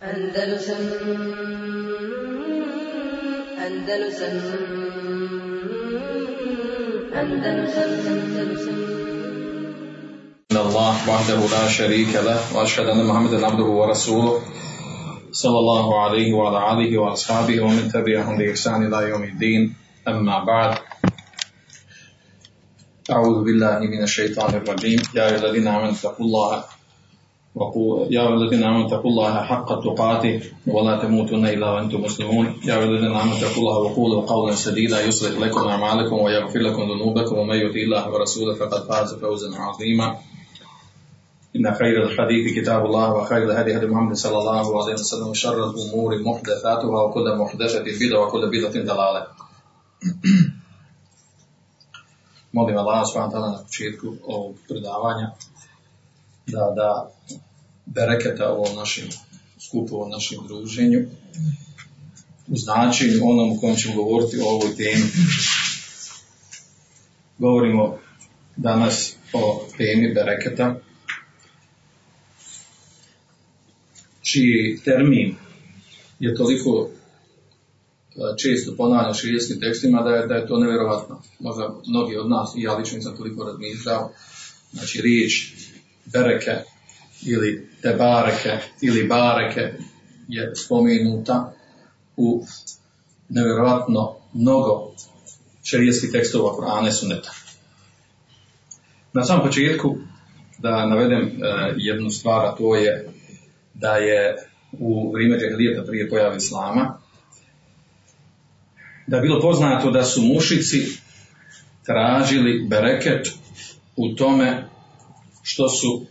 Andalusam Andalusam Andalusam Andalusam إن الله وحده لا شريك له وأشهد أن محمدا عبده ورسوله. صلى الله عليه وعلى آله وأصحابه ومن تبعهم بإحسان إلى يوم الدين. أما بعد أعوذ بالله من الشيطان الرجيم. يا أيها الذين آمنوا اتقوا الله يا الذين آمنوا اتقوا الله حق تقاته ولا تموتن إلا وأنتم مسلمون. يا الذين آمنوا اتقوا الله وقولوا قولا سديدا يصلح لكم أعمالكم ويغفر لكم ذنوبكم. ومن يطع الله ورسوله فقد فاز فوزا عظيما. إن خير الحديث كتاب الله وخير الهدي هدي محمد صلى الله عليه وسلم وشر الأمور محدثاتها وكل محدثة بدعة وكل بدعة ضلالة. Molim Allah subhanahu wa na početku ovog predavanja da da bereketa ovom našem skupu, ovom našem druženju u značenju onom u kojem ćemo govoriti o ovoj temi. Govorimo danas o temi bereketa, čiji termin je toliko e, često ponavljan širijskim tekstima da je, da je to nevjerovatno. Možda mnogi od nas, i ja lično nisam toliko razmišljao, znači riječ bereke ili te bareke ili bareke je spomenuta u nevjerovatno mnogo širijskih tekstova Kur'ana i Sunneta. Na samom početku da navedem e, jednu stvar, a to je da je u vrijeme džahlijeta prije pojave Islama, da je bilo poznato da su mušici tražili bereket u tome što su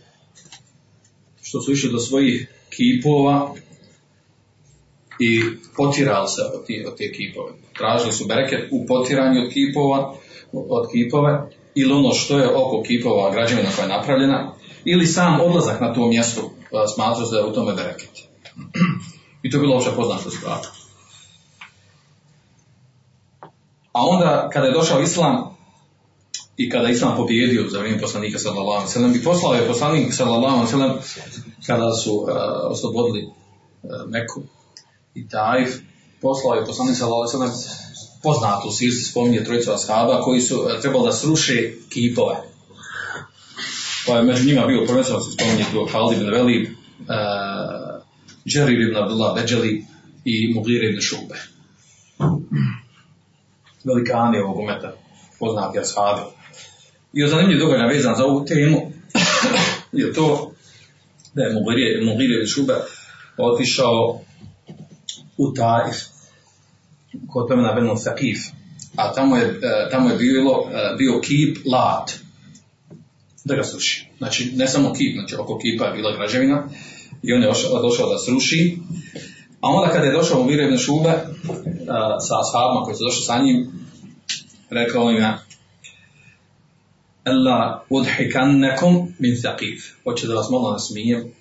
što su išli do svojih kipova i potirali se od, tije, od te kipove. Tražili su bereket u potiranju od kipova, od kipove, ili ono što je oko kipova građevina koja je napravljena, ili sam odlazak na to mjesto smatrao se da je u tome bereket. I to je bilo opće poznato stvar. A onda, kada je došao Islam, i kada Islam pobjedio za vrijeme poslanika sallallahu alejhi ve sellem i poslao je poslanik sallallahu alejhi ve sellem kada su uh, oslobodili uh, Meku i Taif poslao je poslanik sallallahu alejhi ve sellem poznato u sirci spominje trojicu ashaba koji su uh, trebali da sruše kipove. Pa je među njima bio prvenstveno se spominje tu Khalid ibn Velib, uh, Jarir ibn Abdullah Beđeli i Mugir ibn Šube. Velikani ovog umeta, poznati ashabi. I zanimljiv događaj vezan za ovu temu je to da je Mugir ibn Šube otišao u Taif kod plemena Benu Thaqif a tamo je, tamo je bilo, bio kip Lat da ga sruši. Znači, ne samo kip, znači oko kipa je bila građevina i on je došao da sruši. A onda kada je došao u Mirevne šube sa ashabima koji su došli sa njim, rekao im je Ella udhikannekum min thaqif. Hoće da vas malo nasmijem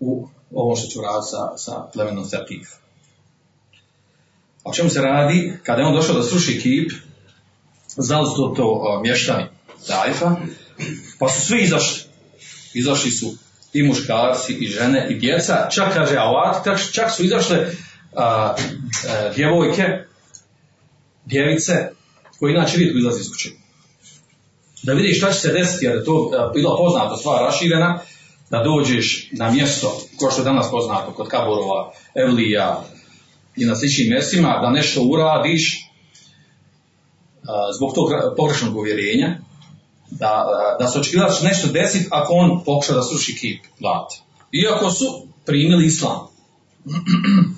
u ovo što ću raditi sa, sa plemenom thaqif. O čemu se radi? Kada je on došao da sruši kip, znali su to, to mještani Tajfa, pa su svi izašli. Izašli su i muškarci, i žene, i djeca, čak kaže čak, čak su izašle a, a, djevojke, djevice, koji inače rijetko izlazi iz kuće. Da vidiš šta će se desiti, jer je to a, bila poznata stvar raširena, da dođeš na mjesto, ko što je danas poznato, kod Kaborova, Evlija i na sličnim mjestima, da nešto uradiš a, zbog tog pogrešnog uvjerenja, da, da se očekiva da će nešto desiti ako on pokuša da sruši kip vlat. Iako su primili islam.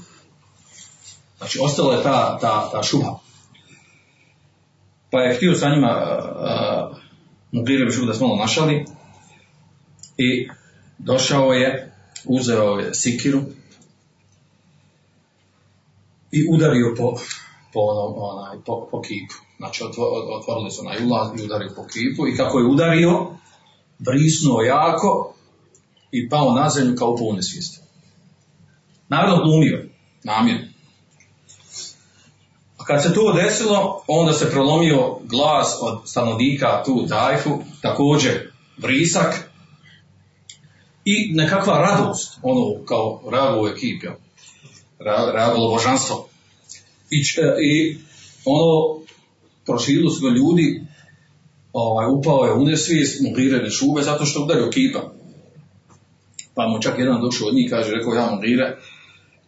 Znači, ostala je ta, ta, ta šuha. Pa je htio sa njima uh, Mugire šubu da smo malo našali i došao je, uzeo je sikiru i udario po, po, onaj, po, po kipu. Znači otvorili su onaj ulaz i udario po kipu i kako je udario, brisnuo jako i pao na zemlju kao pune svijesti. Naravno glumio, namjerno. Kad se to desilo, onda se prolomio glas od stanovnika tu Tajfu, također vrisak, i nekakva radost, ono kao rago ra, rago božanstvo. I, I ono, proširilo su ga ljudi, ovaj, upao je u nesvijest, Mugire šube, zato što udario kipa. Pa mu čak jedan došao od njih, kaže, rekao, ja Mugire,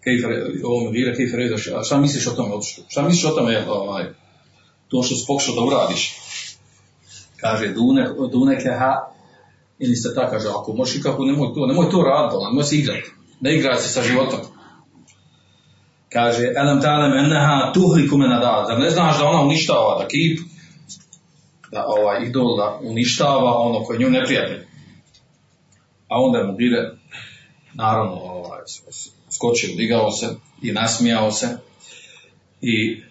kejfer, ovo Mugire, kejfer, redoš, a šta misliš o tome? Otišao? Šta misliš o tome, ovaj, to što si pokušao da uradiš? Kaže, dune, dune keha, ili ste tako, kaže, ako možeš i kako, nemoj to, nemoj to raditi, bolan, nemoj se igrati. Ne igraj se sa životom. Kaže, elem talem enneha tuhliku me nada, zar ne znaš da ona uništava, da kip, da ovaj idol da uništava ono koje nju neprijatelj. A onda mu bire, naravno, ovaj, skočio, digao se i nasmijao se i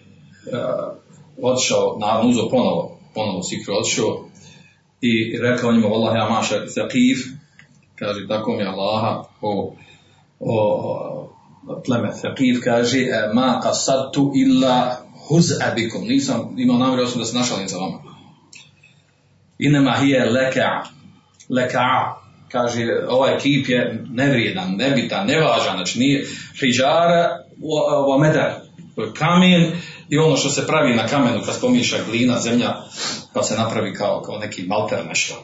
uh, otišao, naravno uzeo ponovo, ponovo sikru otišao i rekao njima, Allah ja maša zakif, kaže, tako mi Allaha, o, o, pleme Thaqif kaže, e, ma qasadtu illa huz'a bikum, nisam imao namjeru da se našalim sa vama. Inema hije leka, leka, kaže, ovaj ekip je nevrijedan, nebitan, nevažan, znači nije hijjara wa medar, kamen i ono što se pravi na kamenu kad spomiša glina, zemlja, pa se napravi kao, kao neki malter nešto.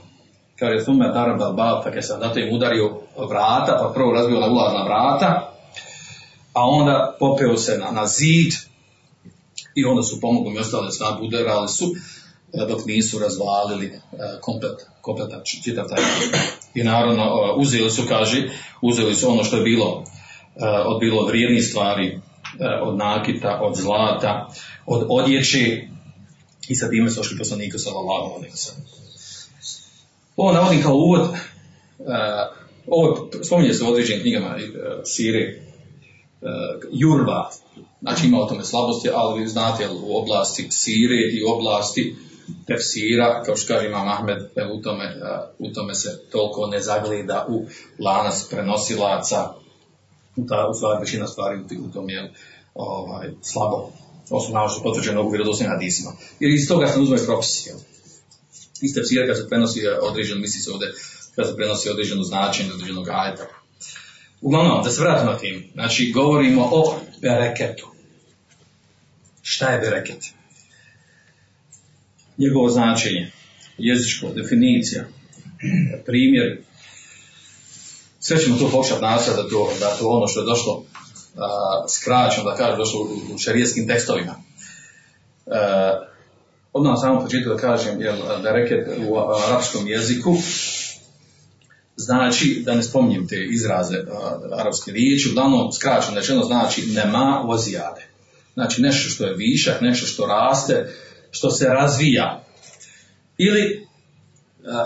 Kaže, thume darab al bab, je sam zato im udario vrata, pa prvo razbio na ulazna vrata, a onda popeo se na, na zid i onda su pomogli mi ostale snage, udarali su, dok nisu razvalili e, komplet, kompletan čitav taj I naravno, e, uzeli su, kaže, uzeli su ono što je bilo, od bilo vrijednih stvari, od nakita, od zlata, od odjeće i sa time su ošli poslaniku sallallahu alaihi. Ovo navodim kao uvod, ovo spominje se u određenim knjigama Sire, Jurba, znači ima o tome slabosti, ali vi znate u oblasti Sire i u oblasti tefsira, kao što kaže Imam Ahmed, u tome, uh, u tome se toliko ne zagleda u lanac prenosilaca, ta, u stvari većina stvari u tom je ovaj, slabo, osnovno što potvrđeno u vjerodostojnim hadisima. Jer iz toga se uzme propisi, jel? iz tefsira kad se prenosi određeno, misli se ovde, kad se prenosi određeno značenje određenog ajeta. Uglavnom, da se vratimo na tim, znači govorimo o bereketu. Šta je bereket? Njegovo značenje, jezičko, definicija, primjer, sve ćemo to pokušati nasad da to, da to ono što je došlo uh, skraćeno, da kažem, došlo u, u šarijetskim tekstovima. Uh, odmah na samom početku da kažem jel, da reket u arapskom jeziku znači, da ne spominjem te izraze a, arapske riječi, uglavnom skraćeno rečeno znači nema vozijade. Znači nešto što je višak, nešto što raste, što se razvija. Ili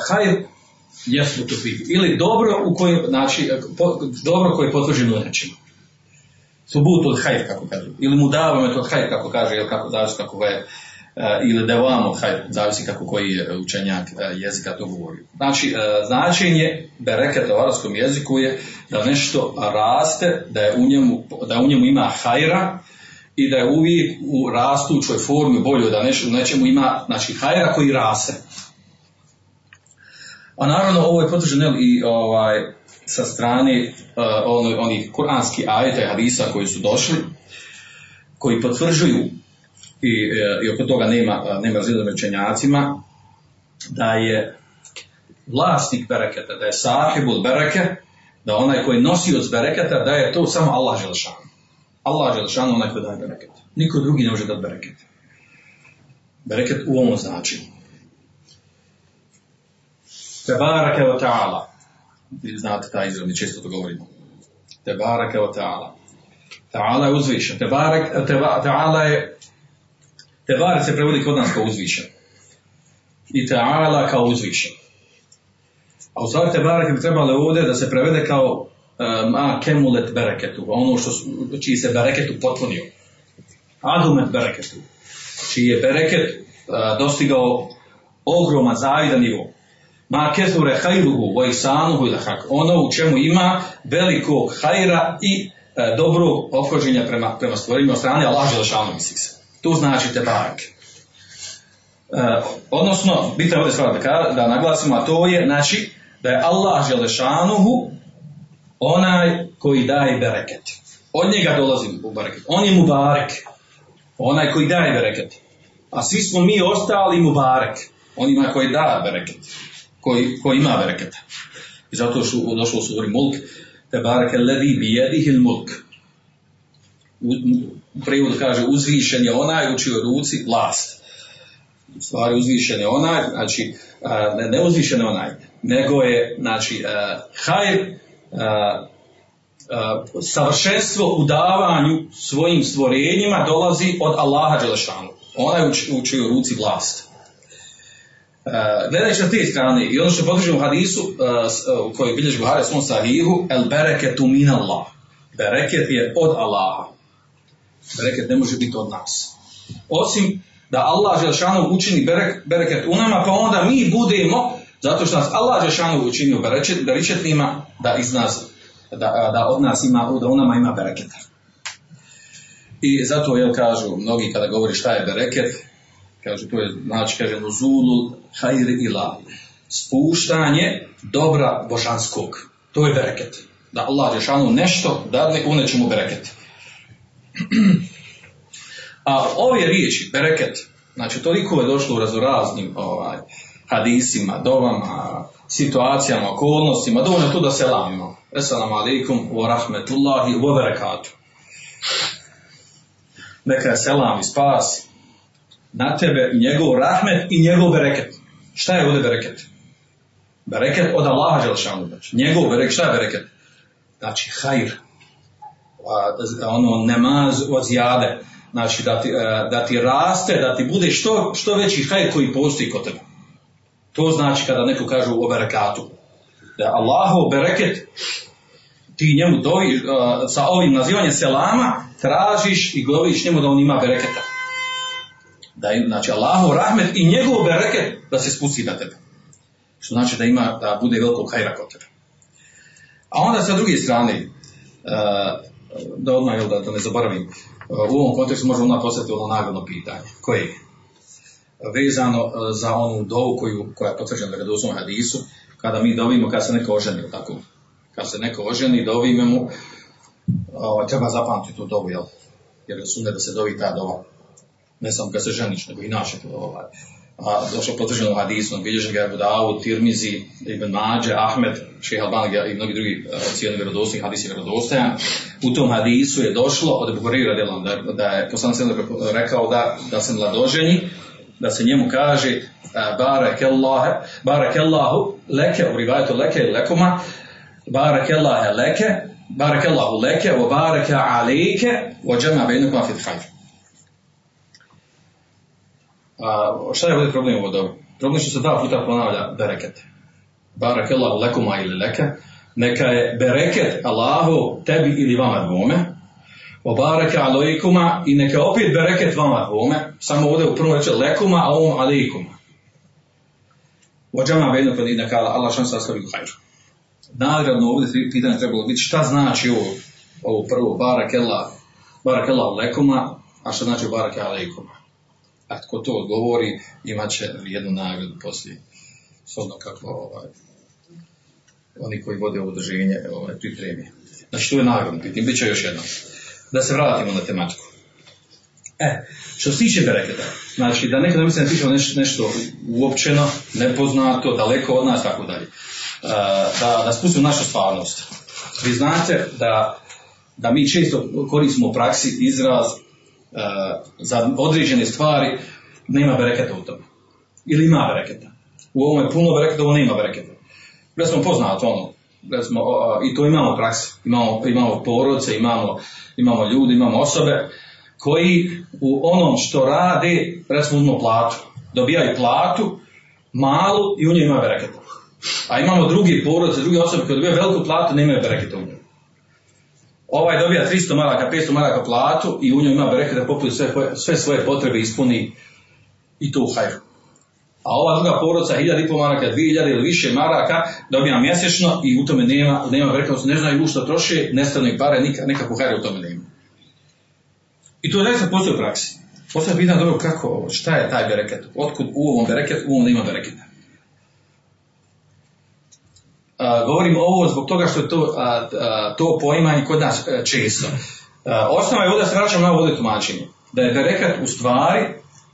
hajr jesmu to biti. Ili dobro u kojem, znači, po, dobro koje je potvrđeno u nečemu. Subut od hajr, kako kažu. Ili mu davame od hajr, kako kaže, ili kako, zavisi kako ga je ili devamo, hajde, zavisi kako koji je učenjak jezika to govori. Znači, značenje bereketa u arabskom jeziku je da nešto raste, da, je u njemu, da u njemu ima hajra i da je uvijek u rastućoj formi bolje da nešto, u nečemu ima znači, hajra koji raste. A naravno ovo je potvrđeno i ovaj, sa strane uh, onih, onih kuranskih ajeta i hadisa koji su došli, koji potvrđuju i, i oko toga nema, nema razlijedno učenjacima, da je vlasnik bereketa, da je sahibul bereke, da onaj koji nosi od bereketa, da je to samo Allah Želšan. Allah Želšan onaj koji daje bereket. Niko drugi ne može dati bereket. Bereket u ovom značenju. Tebarake wa ta'ala. Znate taj izraz, mi često to govorimo. Tebarake wa ta'ala. Ta'ala je uzvišen. Tebarek, ta'ala je Tebar se prevodi kod nas kao uzvišen. I Teala kao uzvišen. A u stvari Tebarak bi trebalo ovdje da se prevede kao ma kemulet bereketu, ono što čiji se bereketu potpunio. Adumet bereketu. Čiji je bereket uh, dostigao ogroman zavidan nivo. Ma kethure hajruhu wa isanuhu ila hak. Ono u čemu ima velikog hajra i uh, dobrog obhođenja prema, prema stvorenju od strane Allah Želešanu misli se. To znači tebarak. E, odnosno, bitno je ovdje stvar da, da naglasimo, a to je, znači, da je Allah Želešanuhu onaj koji daje bereket. Od njega dolazi u bereket. On je mubarek. Onaj koji daje bereket. A svi smo mi ostali mubarek. Onima koji daje bereket. Koji, koji ima bereketa. I zato što došlo u suri mulk. Te bareke ledi bi jedihil mulk. U, u prevodu kaže uzvišen je onaj u čijoj ruci vlast. U stvari uzvišen je onaj, znači ne, uzvišen je onaj, nego je znači hajr savršenstvo u davanju svojim stvorenjima dolazi od Allaha Đelešanu. Onaj u, či- u čijoj ruci vlast. Uh, gledajući na te strane i ono što podržimo u hadisu uh, uh, u kojoj bilježi Buhari svom sahihu el bereketu min Allah bereket je od Allaha bereket ne može biti od nas osim da Allah Želšanu učini berek, bereket u nama pa onda mi budemo zato što nas Allah Želšanu učinio bereket, berečetnima da iz nas da, da od nas ima da u nama ima bereketa. I zato jel kažu mnogi kada govori šta je bereket kaže to je znači kaže nuzulu hajri ila spuštanje dobra božanskog. To je bereket. Da Allah Žešanu nešto dadne u nečemu bereket. A ove riječi bereket znači toliko je došlo u razoraznim ovaj, hadisima, dovama, situacijama, okolnostima, dovoljno je tu da selamimo. Assalamu alaikum wa rahmetullahi wa barakatuh. Neka je selam i spas na tebe i njegov rahmet i njegov bereket. Šta je ovdje bereket? Bereket od Allaha Đelšanu. Znači, njegov bereket, šta je bereket? Znači, hajr. Ono, nemaz od zjade. Znači, da ti, e, da ti raste, da ti bude što, što veći hajr koji postoji kod tebe. To znači kada neko kaže o berekatu. Da je Allahov bereket ti njemu dovi, uh, sa ovim nazivanjem selama tražiš i govoriš njemu da on ima bereketa. Da im, znači Allahov rahmet i njegov bereket da se spusti na tebe. Što znači da ima, da bude velikog hajra kod tebe. A onda sa druge strane, uh, da odmah, da, da ne zaboravim, uh, u ovom kontekstu možemo odmah postaviti ono nagradno pitanje. Koje je? Vezano uh, za onu dovu koju, koja je potvrđena u redosnom hadisu, kada mi dovimo, kada se neko oženi, tako? Kad se neko oženi, dovime mu, uh, treba zapamtiti tu dovu, jel? Jer su da se dovi ta dova. Ne samo kad se ženiš, nego i naše ovaj. A došlo potvrđeno hadisu, on bilježi ga Abu Dawud, Tirmizi, Ibn Mađe, Ahmed, Šeha Albanega i mnogi drugi uh, cijeli vjerodostojni hadis je vjerodostojan. U tom hadisu je došlo od Buharira Delan, da, da je poslanik rekao da, da se mladoženi, da se njemu kaže barakellahe, barakallahu leke, u rivajetu leke ili lekuma, barakellahe leke, barakallahu leke, wa baraka alejke, wa džema bejnukuma fil hajr. A, šta je ovdje problem ovo dobro? Problem što se dva puta ponavlja bereket. Barakallahu lekuma ili leke, neka je bereket Allahu tebi ili vama dvome, Obareke alejkuma i neka opet bereket vama dvome, samo ovdje u prvom reče lekuma, a ovom alejkuma. Ođama bedno kod ide kala Allah šan sastavi hajr. Nagradno ovdje pitanje trebalo biti šta znači ovo, ovo prvo barakella, barakella lekuma, a šta znači barake alejkuma. A tko to odgovori, imat će jednu nagradu poslije. Sodno kako ovaj, oni koji vode ovo udruženje ovaj, pripremi. Znači, to je nagradno pitanje, bit će još jedno da se vratimo na tematiku. E, što se tiče bereketa, znači da nekada mislim da pričamo nešto, nešto uopćeno, nepoznato, daleko od nas, tako dalje. E, da, da spustimo našu stvarnost. Vi znate da, da mi često koristimo u praksi izraz e, za određene stvari nema bereketa u tome. Ili ima bereketa. U ovom je puno bereketa, ovo nema bereketa. Recimo poznato ono, recimo, o, i to imamo u praksi, imamo, imamo porodce, imamo, imamo ljudi, imamo osobe koji u onom što rade, recimo uzmemo platu, dobijaju platu, malu i u njoj ima bereketa. A imamo drugi porodce, druge osobe koje dobijaju veliku platu, nemaju bereketa u njoj. Ovaj dobija 300 maraka, 500 maraka platu i u njoj ima bereketa poput sve, sve svoje potrebe ispuni i to u hajru. A ova druga porodca, 1000 i pol maraka, 2000 ili više maraka, dobija mjesečno i u tome nema, nema bereketa, ne znaju u što troše, nestane pare, nikak, nekakvu hajru u tome nema. I to zaista postoji u praksi. Postoje pitanje dobro kako šta je taj bereket, otkud u ovom bereketu, u ovom nema bereketa. a, govorim ovo zbog toga što je to, a, a, to poimanje kod nas a, često. Osnova je ovdje, da se vraćam na ovdje tumačenje, da je berekat u stvari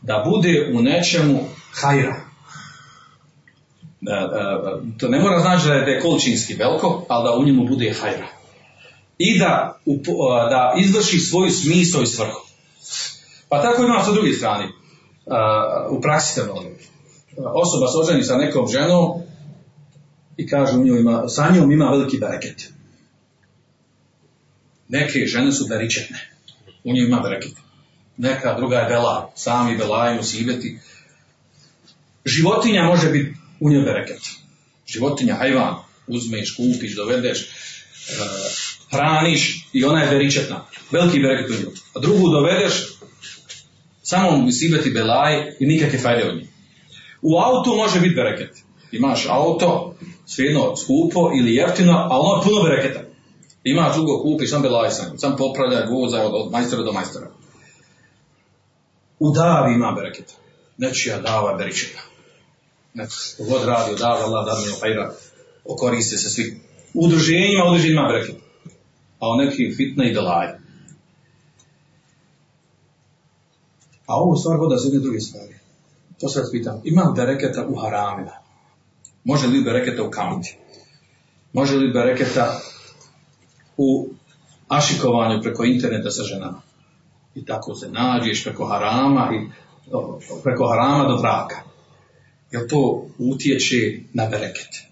da bude u nečemu hajra. Da, da, to ne mora znači da je, da je količinski veliko, ali da u njemu bude hajra. I da, da izvrši svoju smisao i svrhu. Pa tako imamo sa druge strane. U praksi se voli. Osoba se sa nekom ženom i kaže u njoj ima, sa njom ima veliki bereket. Neke žene su beričetne. U njoj ima bereket. Neka druga je bela, sami belaju, sibeti. Životinja može biti u njoj bereket. Životinja, hajvan, uzmeš, kupiš, dovedeš, uh, hraniš i ona je beričetna. Veliki bereket u njoj. A drugu dovedeš, samo sibeti belaj i nikakve fajde od njih. U autu može biti bereket. Imaš auto, svejedno skupo ili jeftino, a ono je puno bereketa. Imaš drugo, kupiš, sam belaj sam, sam popravlja voza od, od majstora do majstora. U davi ima bereketa. Nečija dava je beričeta. Neko, god radi u davi, Allah da mi opajra, okoriste se svi. Udruženjima, udruženjima ima bereketa. A u nekih fitna i belaje. A ovo stvar voda za jedne druge stvari. To se vas pitam. Ima li bereketa u haramima? Može li bereketa u kamti? Može li bereketa u ašikovanju preko interneta sa ženama? I tako se nađeš preko harama i preko harama do braka. Jel to utječe na bereket?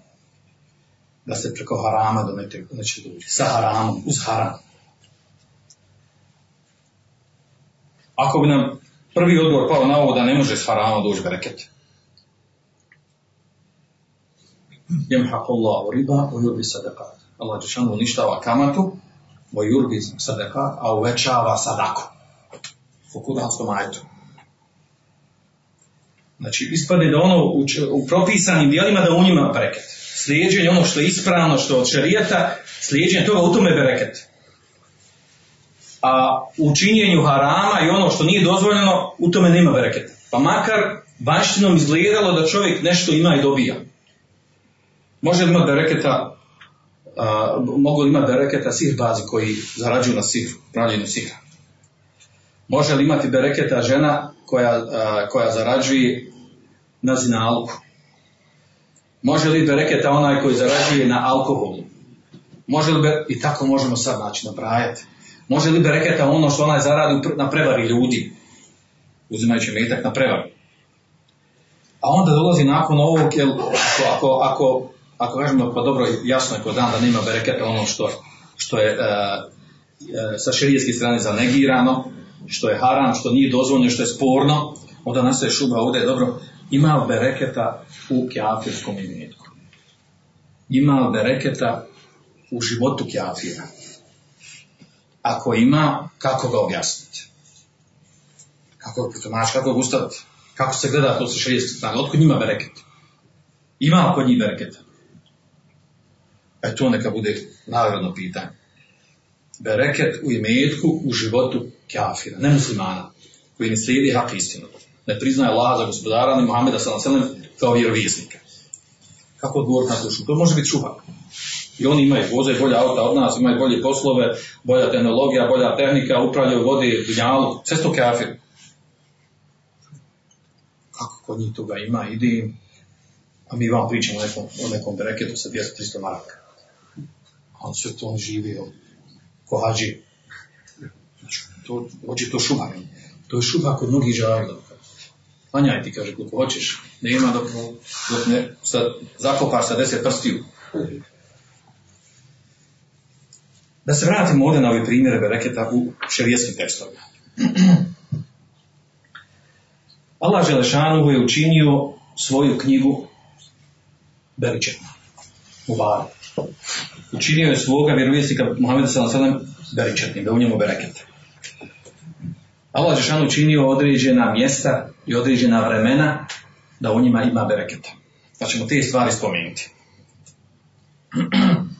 Da se preko harama do neće dođe. Sa haramom, uz haram. Ako bi nam prvi odgovor pao na ovo da ne može s harama doći bereket. Jemhaqullahu riba wa yurbi sadaqat. Allah Đešanu uništava kamatu wa yurbi sadaqat, a uvećava sadaku. U kuranskom ajetu. Znači, ispade da ono u, u propisanim dijelima da u njima bereket. Slijeđenje ono što je ispravno, što od šarijeta, slijeđenje toga u tome bereket a u činjenju harama i ono što nije dozvoljeno, u tome nema bereketa. Pa makar vanštinom izgledalo da čovjek nešto ima i dobija. Može li imati bereketa, a, mogu li imati bereketa sih bazi koji zarađuju na sih, pravljenju sihra. Može li imati bereketa žena koja, a, koja zarađuje na zinalku. Može li bereketa onaj koji zarađuje na alkoholu. Može li be, i tako možemo sad znači nabrajati. Može li bereketa ono što onaj zaradi na prevari ljudi, uzimajući metak na prevari. A onda dolazi nakon ovog, jel, ako, ako, ako, ako kažemo, pa dobro, jasno je kod dan da nema bereketa ono što, što je e, e, sa širijetske strane zanegirano, što je haram, što nije dozvoljeno, što je sporno, onda nastaje šuba ovdje je dobro, ima bereketa u kjafirskom imetku. Ima bereketa u životu kjafira ako ima, kako ga objasniti? Kako ga protumačiti, kako ga ustaviti? Kako se gleda to sa šarijetske strane? Otkud njima bereket? Ima kod njih bereketa? E to neka bude naravno pitanje. Bereket u imetku, u životu kafira, ne muslimana, koji ne slijedi hak istinu. Ne priznaje Allah za gospodara, ni Muhammeda sallam kao vjerovijesnika. Kako odgovor na to? To može biti šuba. I oni imaju, voze bolje auta od nas, imaju bolje poslove, bolja tehnologija, bolja tehnika, upravljaju vodi, dunjalu, sve sto kafir. Kako kod njih toga ima, ide a mi vam pričamo o nekom, o nekom bereketu sa 200-300 maraka. A on sve to živi, ko hađi. To, hoće to šuba. To je šuba kod mnogih žavila. Klanjaj ti, kaže, koliko hoćeš. Nema dok, dok ne sad, zakopaš sa deset prstiju. Da se vratimo ovdje na ove primjere bereketa u šerijetskim tekstovima. Allah Želešanu je učinio svoju knjigu beričetnom. U baru. Učinio je svoga vjerovjesnika Muhammeda s.a.v. beričetnim, da u njemu bereket. Allah Želešanu učinio određena mjesta i određena vremena da u njima ima bereketa. Pa ćemo te stvari spomenuti.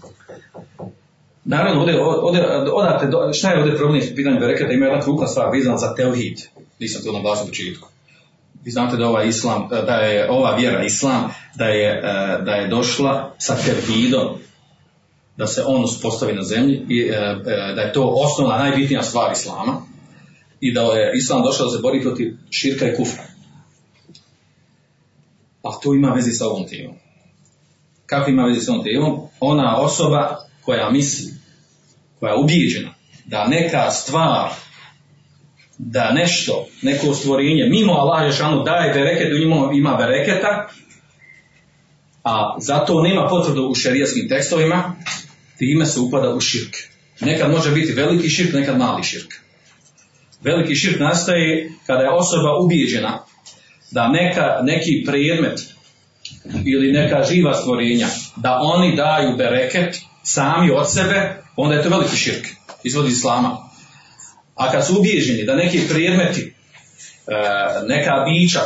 Naravno, ovdje, ovdje, odate, šta je ovdje problem s pitanjem bereketa? Ima jedna krupna stvar vezana za teuhid. Nisam to naglasio u početku. vi znate da ova islam, da je ova vjera islam, da je, e, da je došla sa tevhidom, da se on uspostavi na zemlji i e, e, da je to osnovna, najbitnija stvar islama i da je islam došao da se bori protiv širka i kufra. A to ima veze sa ovom temom. Kako ima veze sa ovom temom? Ona osoba koja misli, koja je ubijeđena da neka stvar da nešto, neko stvorenje, mimo Allah Žešanu daje bereket, u njemu ima bereketa, a zato nema potvrdu u šerijaskim tekstovima, time se upada u širk. Nekad može biti veliki širk, nekad mali širk. Veliki širk nastaje kada je osoba ubijeđena da neka, neki predmet ili neka živa stvorenja, da oni daju bereket sami od sebe, onda je to veliki širk, izvodi islama. A kad su ubijeđeni da neki predmeti, e, neka bića,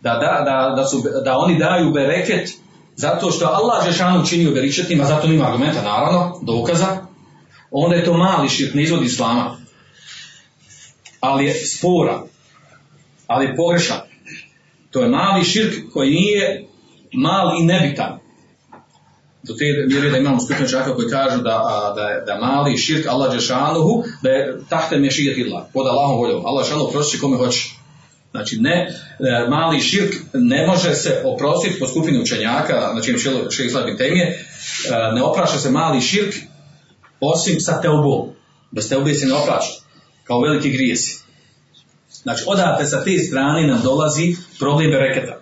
da, da, da, da, su, da oni daju bereket zato što Allah Žešanu činio beričetima, zato nima argumenta, naravno, dokaza, onda je to mali širk, ne izvodi islama. Ali je spora, ali je pogrešan. To je mali širk koji nije mal i nebitan. Do te mjere da imamo skupine čaka koji kažu da, a, da, je, da mali širk Allah Đešanuhu, da je tahte mešijet illa, pod Allahom voljom. Allah Đešanuhu prosti kome hoće. Znači, ne, e, mali širk ne može se oprostiti po skupini učenjaka, znači šeji slabi temije, e, ne opraša se mali širk osim sa teobom. Bez teobe se ne opraša, kao veliki grijesi. Znači, odate sa te strane nam dolazi problem bereketa.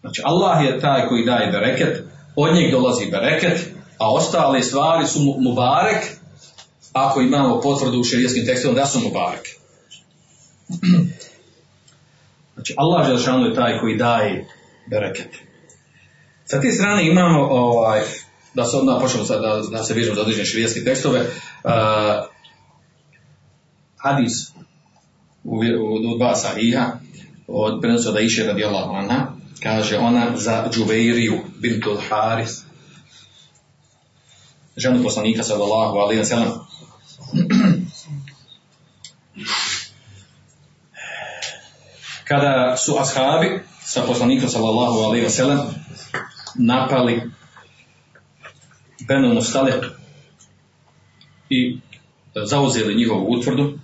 Znači, Allah je taj koji daje bereket, od njeg dolazi bereket, a ostale stvari su mu, mubarek, ako imamo potvrdu u šerijskim tekstom da su mubarek. Znači, Allah Želšanu je taj koji daje bereket. Sa te strane imamo, ovaj, da se odmah počnemo sad, da, da se vižemo za određene širijeske tekstove, uh, hadis u, u, u dva sahiha, od prenosa da iše radi Allah kaže ona za Džuveiriju bintul Haris, ženu poslanika sallallahu alaihi wa sallam. Kada su ashabi sa poslanikom sallallahu alaihi wa sallam napali Benu Mustaletu i zauzeli njihovu utvrdu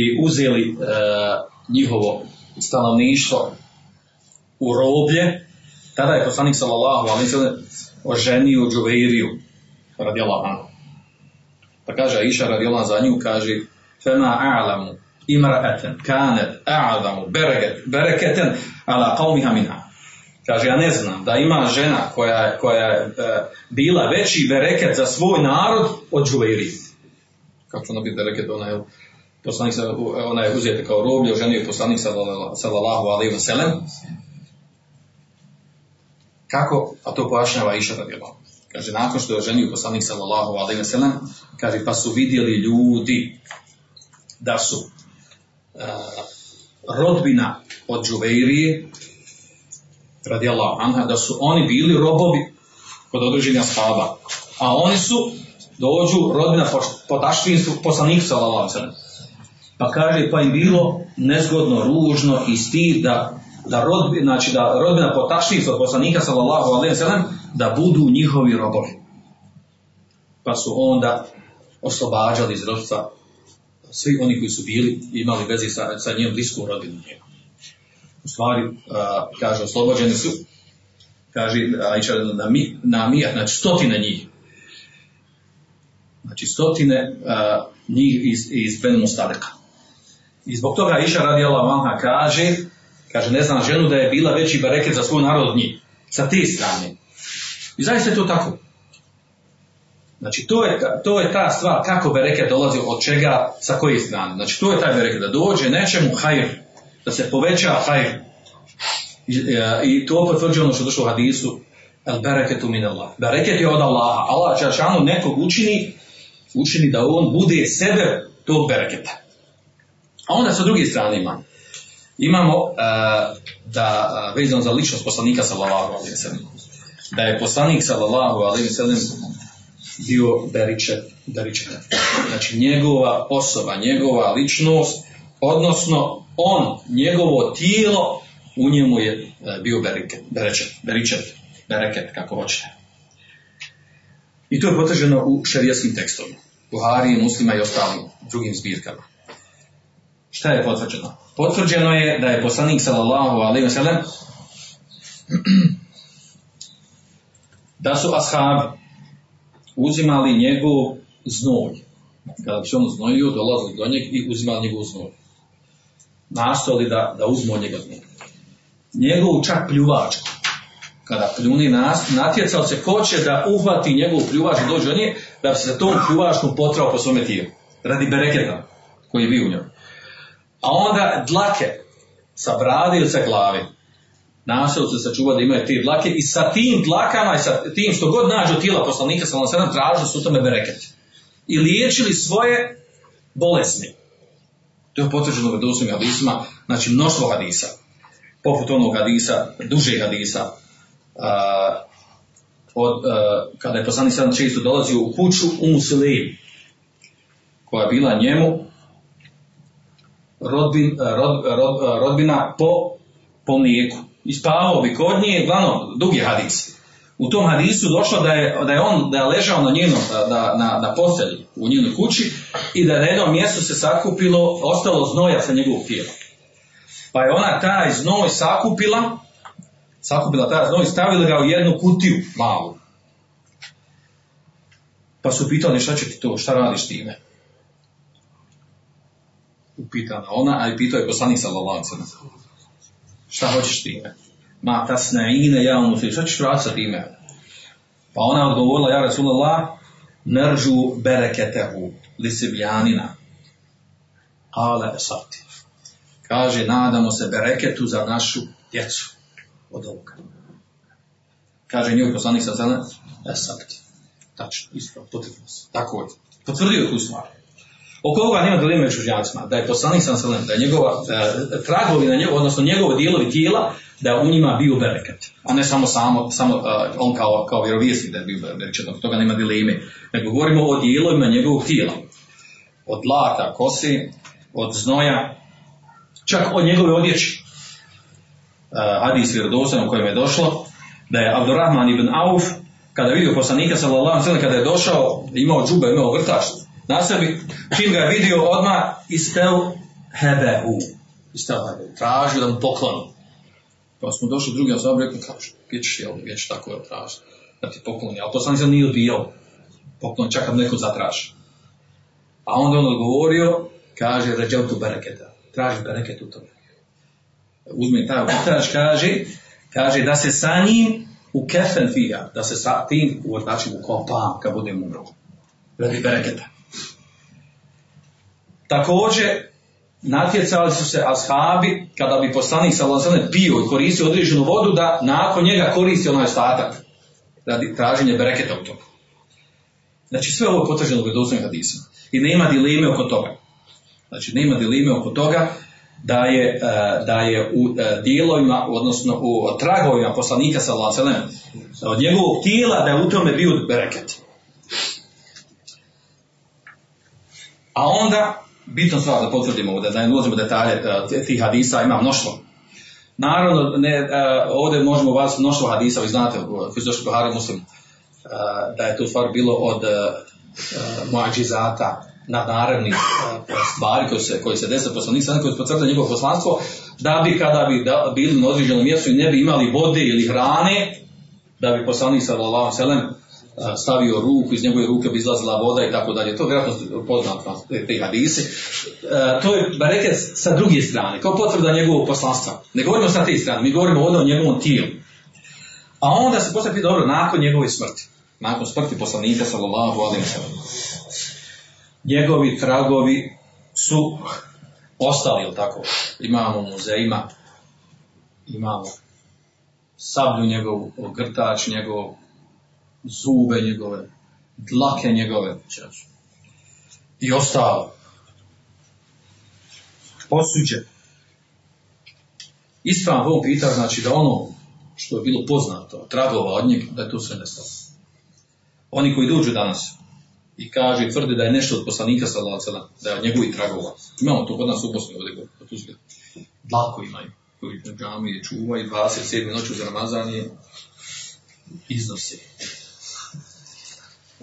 i uzeli e, njihovo stanovništvo u roblje, tada je poslanik sallallahu alaihi sallam oženio Džuveiriju radijallahu anhu. Pa kaže Aisha radijallahu za nju, kaže fema a'lamu imra'atan kanet a'lamu bereket, bereketen ala qawmiha minha. Kaže, ja ne znam da ima žena koja, koja je e, bila veći bereket za svoj narod od Džuveirije. Kako ono biti bereket, ona je poslanik ona je uzeta kao roblje, oženio je poslanik sallallahu alaihi wa sallam Kako? A to pojašnjava Iša radijallahu. Kaže, nakon što je oženio poslanik sallallahu alaihi wa sallam, kaže, pa su vidjeli ljudi da su uh, rodbina od Džuveirije, radijallahu anha, da su oni bili robovi kod određenja shaba. A oni su, dođu rodbina po, po taštinstvu poslanik sallallahu alaihi wa sallam. Pa kaže, pa im bilo nezgodno, ružno i stid da da rodbi, znači da rodbina potašnica od poslanika sallallahu alejhi ve sellem da budu njihovi robovi. Pa su onda oslobađali iz rodstva svi oni koji su bili imali veze sa, sa njim bliskom rodinom. U stvari, kaže, oslobođeni su, kaže, Aisha, na, mi, na mijat, znači stotine njih. Znači stotine uh, njih iz, iz Ben Mustadeka. I zbog toga Aisha radijallahu anha kaže, Kaže, ne znam ženu da je bila veći bareket za svoj narod od njih. Sa te strane. I zaista je to tako. Znači, to je, to je ta stvar kako bereket dolazi od čega, sa koje strane. Znači, to je taj bereket, da dođe nečemu hajr, da se poveća hajr. I, i to potvrđuje ono što došlo u hadisu, el bereketu min Allah. Bereket je od Allaha. Allah Čašanu nekog učini, učini da on bude sebe tog bereketa. A onda sa druge strane imamo imamo uh, da uh, vezano za ličnost poslanika sallallahu alejhi ve da je poslanik sallallahu alejhi ve sellem bio beričet beričet znači njegova osoba njegova ličnost odnosno on, njegovo tijelo, u njemu je e, bio bereket, berečet, bereket, kako hoćete. I to je potvrđeno u šerijskim tekstovima. Buhari, muslima i ostalim drugim zbirkama. Šta je potvrđeno? Potvrđeno je da je poslanik sallallahu alaihi wa sallam da su ashabi uzimali njegov znoj. Kada bi se on znojio, dolazili do njeg i uzimali njegov znoj. Nastojali da, da uzmu njega znoj. Njegovu čak pljuvačku. Kada pljuni nas, natjecao se ko će da uhvati njegovu pljuvačku dođe do nje, da bi se tom pljuvačkom potrao po svome tijelu. Radi bereketa koji je bio u njoj. A onda dlake sa brade ili sa glave. Nastojao se sačuvati da imaju te dlake i sa tim dlakama i sa tim što god nađe od tijela poslanika sa sedam tražili su tome bereket. I liječili svoje bolesni. To je potvrđeno u redosnim hadisima, znači mnoštvo hadisa. Poput onog hadisa, dužeg hadisa, a, od, a, kada je poslanik sedam često dolazio u kuću u Musulim, koja je bila njemu rodbin, rod, rod, rodbina po, po mlijeku. I spavao bi kod nje, glavno, dugi hadis. U tom hadisu došlo da je, da je on da je ležao na njenom, da, na, na postelji u njenoj kući i da na jednom mjestu se sakupilo, ostalo znoja sa njegovog tijela. Pa je ona taj znoj sakupila, sakupila taj znoj, stavila ga u jednu kutiju malu. Pa su pitali šta će ti to, šta radiš time? Upitana ona, a i pitao je poslanik sallallahu. Šta hoćeš time? Ma tasnaine ja mu šta ćeš raditi sa time? Pa ona odgovorila, ja Rasulullah, nerđu bereketehu li sibjanina. Ale esati. Kaže, nadamo se bereketu za našu djecu od ovoga. Kaže njoj poslanik sa zelene, esati. Tačno, isto, potvrdio se. Tako je. Potvrdio tu stvar. Oko ovoga nema dileme među učenjacima, da je poslanik sam sallam, da je njegova, e, tragovi na njegov, odnosno njegovi dijelovi tijela, da u njima bio bereket. A ne samo, samo, samo uh, on kao, kao vjerovijesnik da je bio bereket, od toga nema dileme. Nego govorimo o dijelovima njegovog tijela. Od lata, kosi, od znoja, čak od njegove odjeći. Uh, hadis vjerodostan u kojem je došlo, da je Abdurrahman ibn Auf, kada je vidio poslanika sallallahu alejhi kada je došao, imao džube, imao vrtač, na sebi, čim ga je vidio odmah istel hebehu. Istel hebehu. Tražio da mu pokloni. Pa smo došli drugi osobi, rekli, kaže, gdje ćeš jel, gdje ćeš tako jel traži, da ti pokloni. Ali poslanik sam nije odbijao. Poklon čak kad neko zatraži. A onda on odgovorio, kaže, ređel tu bereketa. Traži bereket u tome. Uzme taj vrtač, kaže, kaže da se sa njim u kefen fija, da se sa tim u vrtačim ukopam kad budem umro. Radi bereketa. Također, natjecali su se ashabi, kada bi poslanik sallallahu pio i koristio određenu vodu, da nakon njega koristi onaj ostatak, radi traženja bereketa u tome. Znači, sve ovo je potvrđeno vjerodostojnim hadisima. I nema dileme oko toga. Znači, nema dileme oko toga da je, e, da je u e, dijelovima, odnosno u tragovima poslanika sallallahu od njegovog tijela da je u tome bio bereket. A onda bitno stvar da potvrdimo ovdje, da ne ulazimo detalje uh, tih hadisa, ima mnoštvo. Naravno, ne, uh, ovdje možemo vas mnoštvo hadisa, vi znate, su došli Buhari muslim, da je to stvar bilo od muadžizata, nadnaravnih stvari koje se, koje se desa poslanik, koji potvrda njegovo poslanstvo, da bi kada bi da, bili na određenom mjestu i ne bi imali vode ili hrane, da bi poslanik sallallahu alejhi stavio ruku, iz njegove ruke bi izlazila voda i tako dalje. To je vjerojatno poznato te hadise. To je bareket sa druge strane, kao potvrda njegovog poslanstva. Ne govorimo sa te strane, mi govorimo ovdje o njegovom tijelu. A onda se postavi dobro nakon njegove smrti. Nakon smrti poslanika sallallahu alaihi Njegovi tragovi su ostali, ili tako? Imamo muzejima, imamo sablju njegovu, grtač njegov, zube njegove, dlake njegove, čač. I ostalo. Posuđe. Ispravno ovo pita, znači da ono što je bilo poznato, tragova od njeg, da je to sve nestalo. Oni koji dođu danas i kaže i tvrdi da je nešto od poslanika ve sellem, da je od njegovih tragova. Imamo to kod nas u Bosni ovdje kod Tuzle. Dlako imaju koji u džamiji čuva i 27. noću za Ramazan je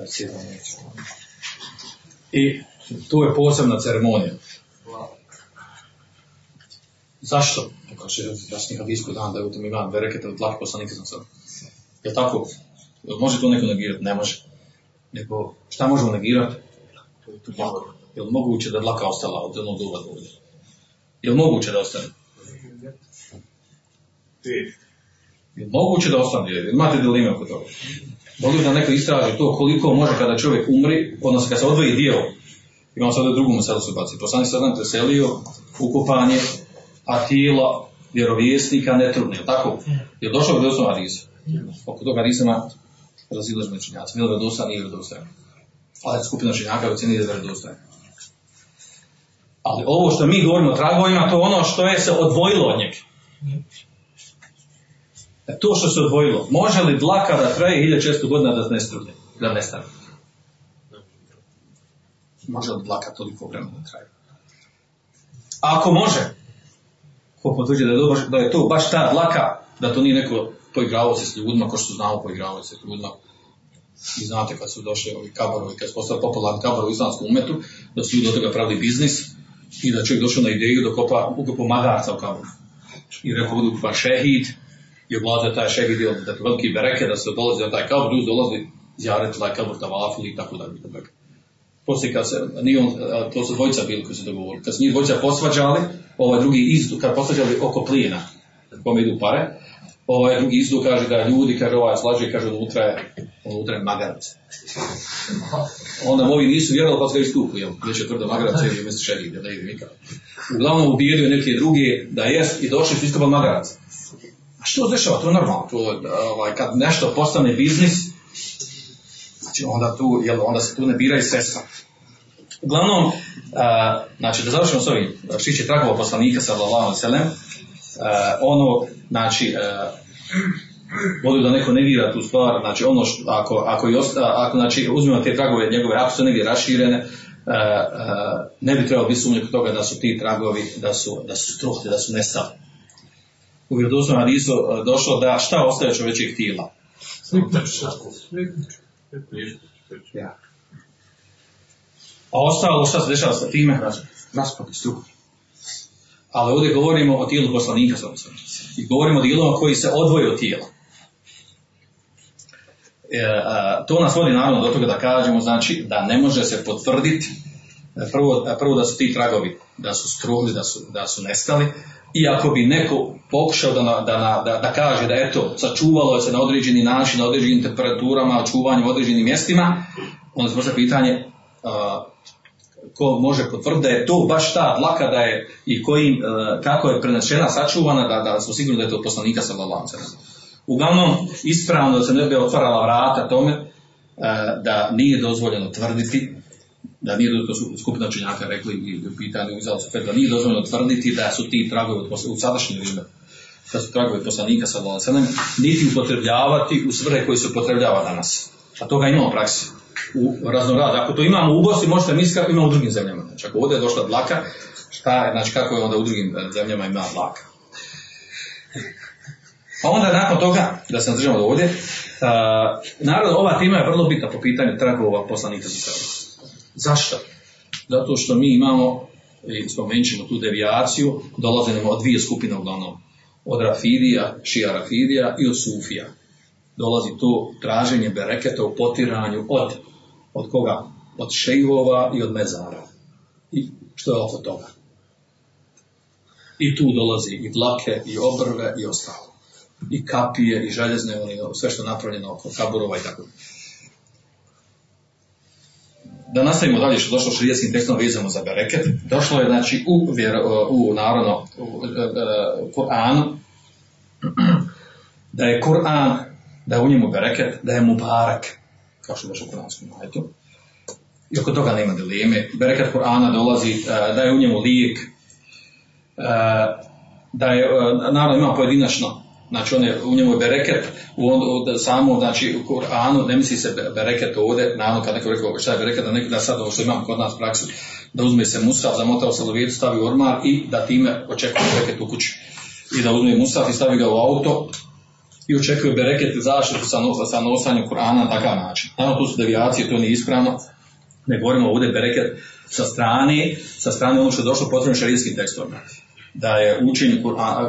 iznosi. 27. noću. I to je posebna ceremonija. Zašto? Kaže, jasni hadijsko dan da je u tom imam bereketa od tlak poslanika sam sad. Je tako? Može to neko negirati? Ne može. Nego, šta možemo negirati? Dlako. Je li moguće da dlaka ostala od jednog doba do? Je li moguće da ostane? Je li moguće da ostane? Imate dileme oko toga? Volio da neko istraži to koliko može kada čovjek umri, odnosno kada se odvoji dio. Imamo sad u drugom selu se baci. Poslanik sada preselio, ukopanje, a tijelo vjerovjesnika ne trudne, tako? Je došao do osnova hadisa? Oko toga hadisa ima razilaž među činjacima. Je li vjerodostojan, nije vjerodostojan. Ali skupina činjaka ocjeni je da je vjerodostojan. Ali ovo što mi govorimo o tragovima, to je ono što je se odvojilo od njega. E, to što se odvojilo, može li dlaka da traje 1600 godina da ne strune, da ne stane? Može li dlaka toliko vremena da traje? A ako može, ko potvrđuje da je, to baš, da je to baš ta dlaka, da to nije neko poigravao se s ljudima, ko što znamo poigravao se s ljudima. I znate kad su došli ovi kabarovi, kad su postali popularni kabarovi u islamskom umetu, da su ljudi od toga pravili biznis i da čovjek došao na ideju da kopa, ukopa magarca u kabaru. I rekao budu kupa šehid, i oblaze taj šehid, ili da veliki bereke, da se dolazi na taj kabor, ljudi dolazi zjareti taj kabor tavafili i tako dalje. tako. Poslije kad se, nije on, to su dvojica bili koji su dogovorili, kad se njih dvojica posvađali, ovaj drugi izdu, kad posvađali oko plijena, kome idu pare, ovaj drugi izdu kaže da ljudi, kaže ovaj slađe, kaže unutra je, unutra je magarac. Onda ovi nisu vjerovali pa su ga istukli, jel, će tvrdo magarac ili misli šehid, da ide nikad. Uglavnom ubijedio neke druge da jest i došli su iskopali magarac. Što se dešava? To je normalno. To, ovaj, kad nešto postane biznis, znači onda, tu, jel, onda se tu ne biraju sredstva. Uglavnom, a, znači da završimo s ovim, šiće tragova poslanika sallallahu alaihi sallam, ono, znači, a, volio da neko negira tu stvar, znači ono što, ako, ako, i osta, ako znači, uzmemo te tragove njegove, ako su negdje raširene, a, a, ne bi trebalo biti sumnje kod toga da su ti tragovi, da su, da su struhli, da su nestali. U vjerodostojnom hadisu a, došlo da šta ostaje čovječih tijela? Ja. A ostalo šta se dešava sa time? Raspad i struh. Ali ovdje govorimo o tijelu poslanika sa I govorimo o dijelovima koji se odvoje od tijela. E, a, to nas vodi naravno do toga da kažemo znači da ne može se potvrditi e, prvo, prvo da su ti tragovi da su struhli, da su, da su nestali i ako bi neko pokušao da, na, da, na, da, da kaže da eto sačuvalo je se na određeni način, na određenim temperaturama, čuvanju u određenim mjestima, onda se postavlja pitanje a, ko može potvrditi da je to baš ta dlaka da je i kojim, a, kako je prenešena, sačuvana, da, da smo sigurni da je to od poslanika sa. Uglavnom, ispravno da se ne bi otvarala vrata tome, a, da nije dozvoljeno tvrditi da nije to su skupina činjaka rekli i u pitanju izala su da nije dozvoljeno tvrditi da su ti tragovi u sadašnje vrijeme da su tragovi poslanika sa Valaselem, niti upotrebljavati u svrhe koje se upotrebljava danas. A toga ima u praksi. U raznorad. Ako to imamo u Bosni, možete misliti kako ima u drugim zemljama. Znači, ako ovdje je došla dlaka, šta je, znači kako je onda u drugim eh, zemljama ima dlaka. Pa onda nakon toga, da se držamo ovdje, uh, naravno ova tema je vrlo bitna po pitanju tragova poslanika za Zašto? Zato što mi imamo, i spomenut ćemo tu devijaciju, dolaze nam od dvije skupine uglavnom. Od Rafidija, Šija Rafidija i od Sufija. Dolazi to traženje bereketa u potiranju od, od koga? Od šejhova i od mezara. I što je oko toga? I tu dolazi i dlake, i obrve, i ostalo. I kapije, i željezne, sve što je napravljeno oko kaburova i tako. Da nastavimo dalje što došlo širijeskim tekstom vezano za bereket. Došlo je znači u, vjer, u naravno u, u, u Kur'anu da je Kur'an, da je u njemu bereket, da je mubarak, kao što je došlo u Kur'anskom ajetu. I oko toga nema dileme. Bereket Kur'ana dolazi, da je u njemu lijek, da je, naravno ima pojedinačno Znači on je, u njemu je bereket, u on, u, samo, znači u Kur'anu ne misli se be- bereket ovdje, naravno kad neko rekao šta je bereket, da, nek, da sad ovo što imam kod nas praksi, da uzme se musaf, zamotao se lovijetu, stavi ormar i da time očekuje bereket u kući. I da uzme musaf i stavi ga u auto i očekuje bereket zaštitu sa, no, sa nosanjem Kur'ana na takav način. Naravno tu su devijacije, to nije ispravno, ne govorimo ovdje bereket sa strane, sa strane ono što je došlo potrebno šarijskim tekstovima. Da je učenje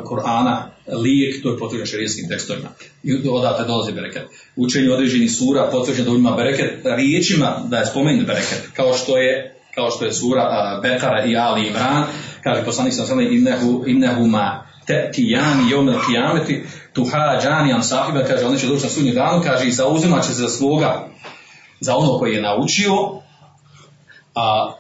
Kur'ana, lijek, to je potrebno šarijskim tekstovima. I odatle dolazi bereket. Učenje određenih sura potvrđeno da ima bereket riječima da je spomenut bereket. Kao što je kao što je sura uh, Bekara i Ali Imran, kaže poslanik sam sallam innehu, innehuma te'tijani jomel kijameti tuhađani an sahiba, kaže oni će doći na sudnji danu, kaže i zauzimat će se za svoga, za ono koji je naučio, a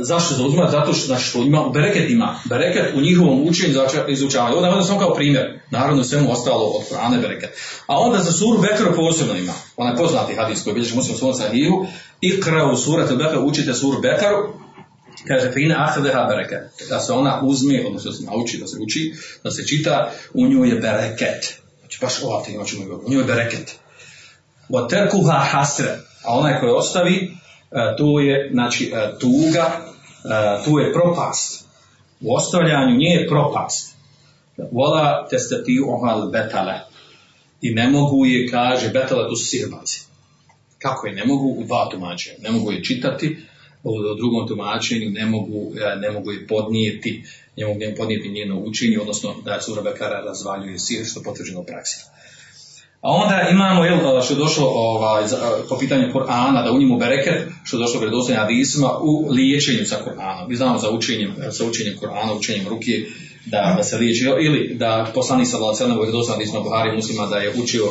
zašto se uzima? Zato što, što ima, bereket ima, bereket u njihovom učenju izučavanju. Onda onda samo kao primjer, naravno svemu ostalo od Kur'ana je bereket. A onda za suru Bekara posebno ima, onaj poznati hadis koji bilježi muslim svom sahihu, ikra u surat Bekara, učite suru Bekaru, kaže fina ahdeha bereket, da se ona uzme, odnosno da se nauči, da se uči, da se čita, u njoj je bereket. Znači baš ova ti ćemo govoriti, u njoj je bereket. Wa terkuha hasre, a onaj koji ostavi, e, to je znači e, tuga, e, tu je propast. U ostavljanju nje je propast. Vola testati ohal betale. I ne mogu je, kaže, betale, to su sirbaci. Kako je? Ne mogu u dva tumačenja. Ne mogu je čitati, u drugom tumačenju ne mogu, ne mogu je podnijeti, ne mogu je podnijeti njeno učenje, odnosno da sura Bekara razvaljuje sir, što je potvrđeno u praksi. A onda imamo, jel, što je došlo ovaj, po pitanju Kur'ana, da u njemu bereket, što je došlo vredostojnim hadisima, u liječenju sa Kur'anom. Mi znamo za učenjem, sa učenjem Kur'ana, učenjem ruke, da, da se liječi, ili da poslanik sa Valacenom u vredostojnim hadisima Buhari muslima da je učio uh,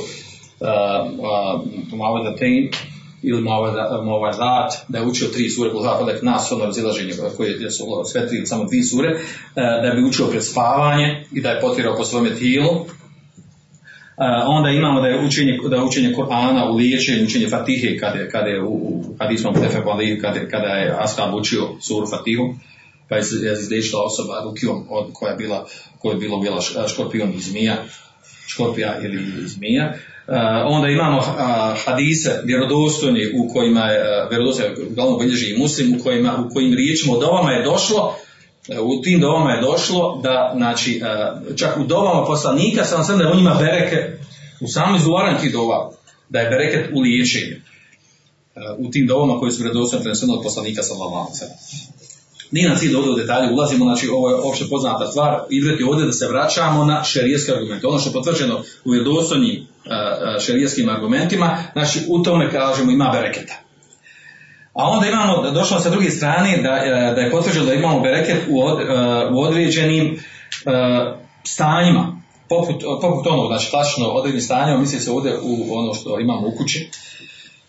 uh, Mavadatein, ili Mavadat, da je učio tri sure, Bulhar, Falek, Nas, ono razilaženje koje su sve tri, samo dvije sure, uh, da bi učio pred spavanje i da je potirao po svome tijelu, onda imamo da je učenje, da je učenje Kur'ana u liječenju, učenje Fatihe, kada je, kada je u, u hadismom kada, kada je Ashab učio suru Fatihu, pa je izliječila osoba rukijom od, koja je bila, koja je bila uvjela škorpijom i zmija, škorpija ili zmija. Uh, onda imamo uh, hadise vjerodostojni u kojima je, uh, vjerodostojni, uglavnom bilježi i muslim, u kojima, u kojim riječima od ovama je došlo u tim dovama je došlo da, znači, čak u dovama poslanika sam sam da je u njima bereke, u samom izgovaranju tih dova, da je bereket u liječenju. U tim dovama koji su vredostojno preneseno od poslanika sallallahu Nije na cilj da ovdje u detalje ulazimo, znači ovo je opće poznata stvar, idreti ovdje da se vraćamo na šerijetske argumente. Ono što je potvrđeno u vjerodostojnim šerijetskim argumentima, znači u tome kažemo ima bereketa. A onda imamo, došlo sa druge strane, da, da je potvrđeno da imamo bereket u, od, u određenim uh, stanjima, poput, poput onog, znači klasično određenim stanjima, misli se ovdje u ono što imamo u kući,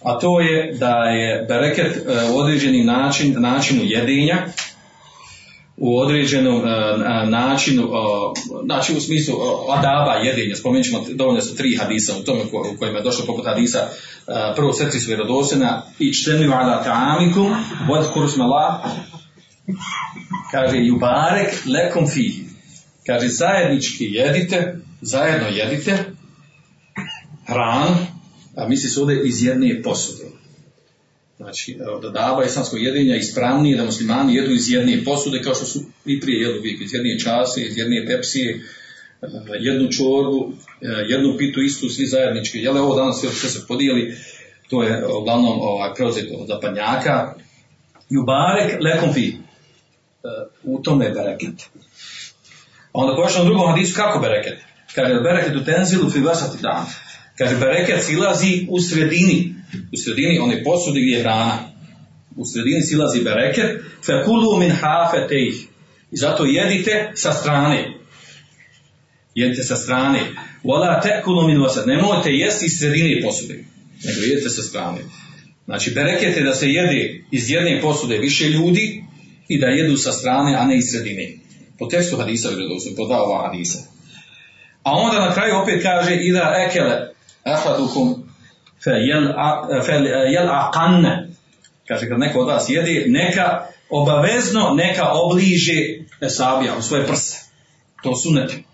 a to je da je bereket u određenim način, načinu jedenja, u određenom uh, načinu, uh, znači u smislu adaba jedenja, spomenut ćemo, dovoljno su tri hadisa u tome u kojima je došlo poput hadisa, uh, prvo srci su vjerodosena, i čtenu ala ta'amikum, vod kursma la, kaže, jubarek lekom fihi, kaže, zajednički jedite, zajedno jedite, hranu, a misli se ovdje iz jedne posude. Znači, da dava islamskog jedenja ispravnije da muslimani jedu iz jedne posude, kao što su i prije jedu uvijek, iz jedne čase, iz jedne pepsije, jednu čorbu, jednu pitu istu, svi zajednički. Jele ovo danas sve se podijeli, to je uglavnom ovaj, preuzeto od zapadnjaka. Jubarek lekom fi. U tome je bereket. A onda pošao u drugom hadisu kako bereket? Kaže, bereket u tenzilu fi vasati dan. Kaže, bereket silazi u sredini u sredini one posude gdje je hrana. U sredini silazi bereket, fekulu min hafetejh. I zato jedite sa strane. Jedite sa strane. Wala tekulu min vasad. Nemojte jesti iz sredine posude, nego jedite sa strane. Znači, bereket je da se jede iz jedne posude više ljudi i da jedu sa strane, a ne iz sredine. Po tekstu hadisa vjerodostojno, po dva ova hadisa. A onda na kraju opet kaže, ida ekele ahadukum feljel'aqan, kaže kad neko od vas jede, neka obavezno neka obliže esabija u svoje prse. To suneti.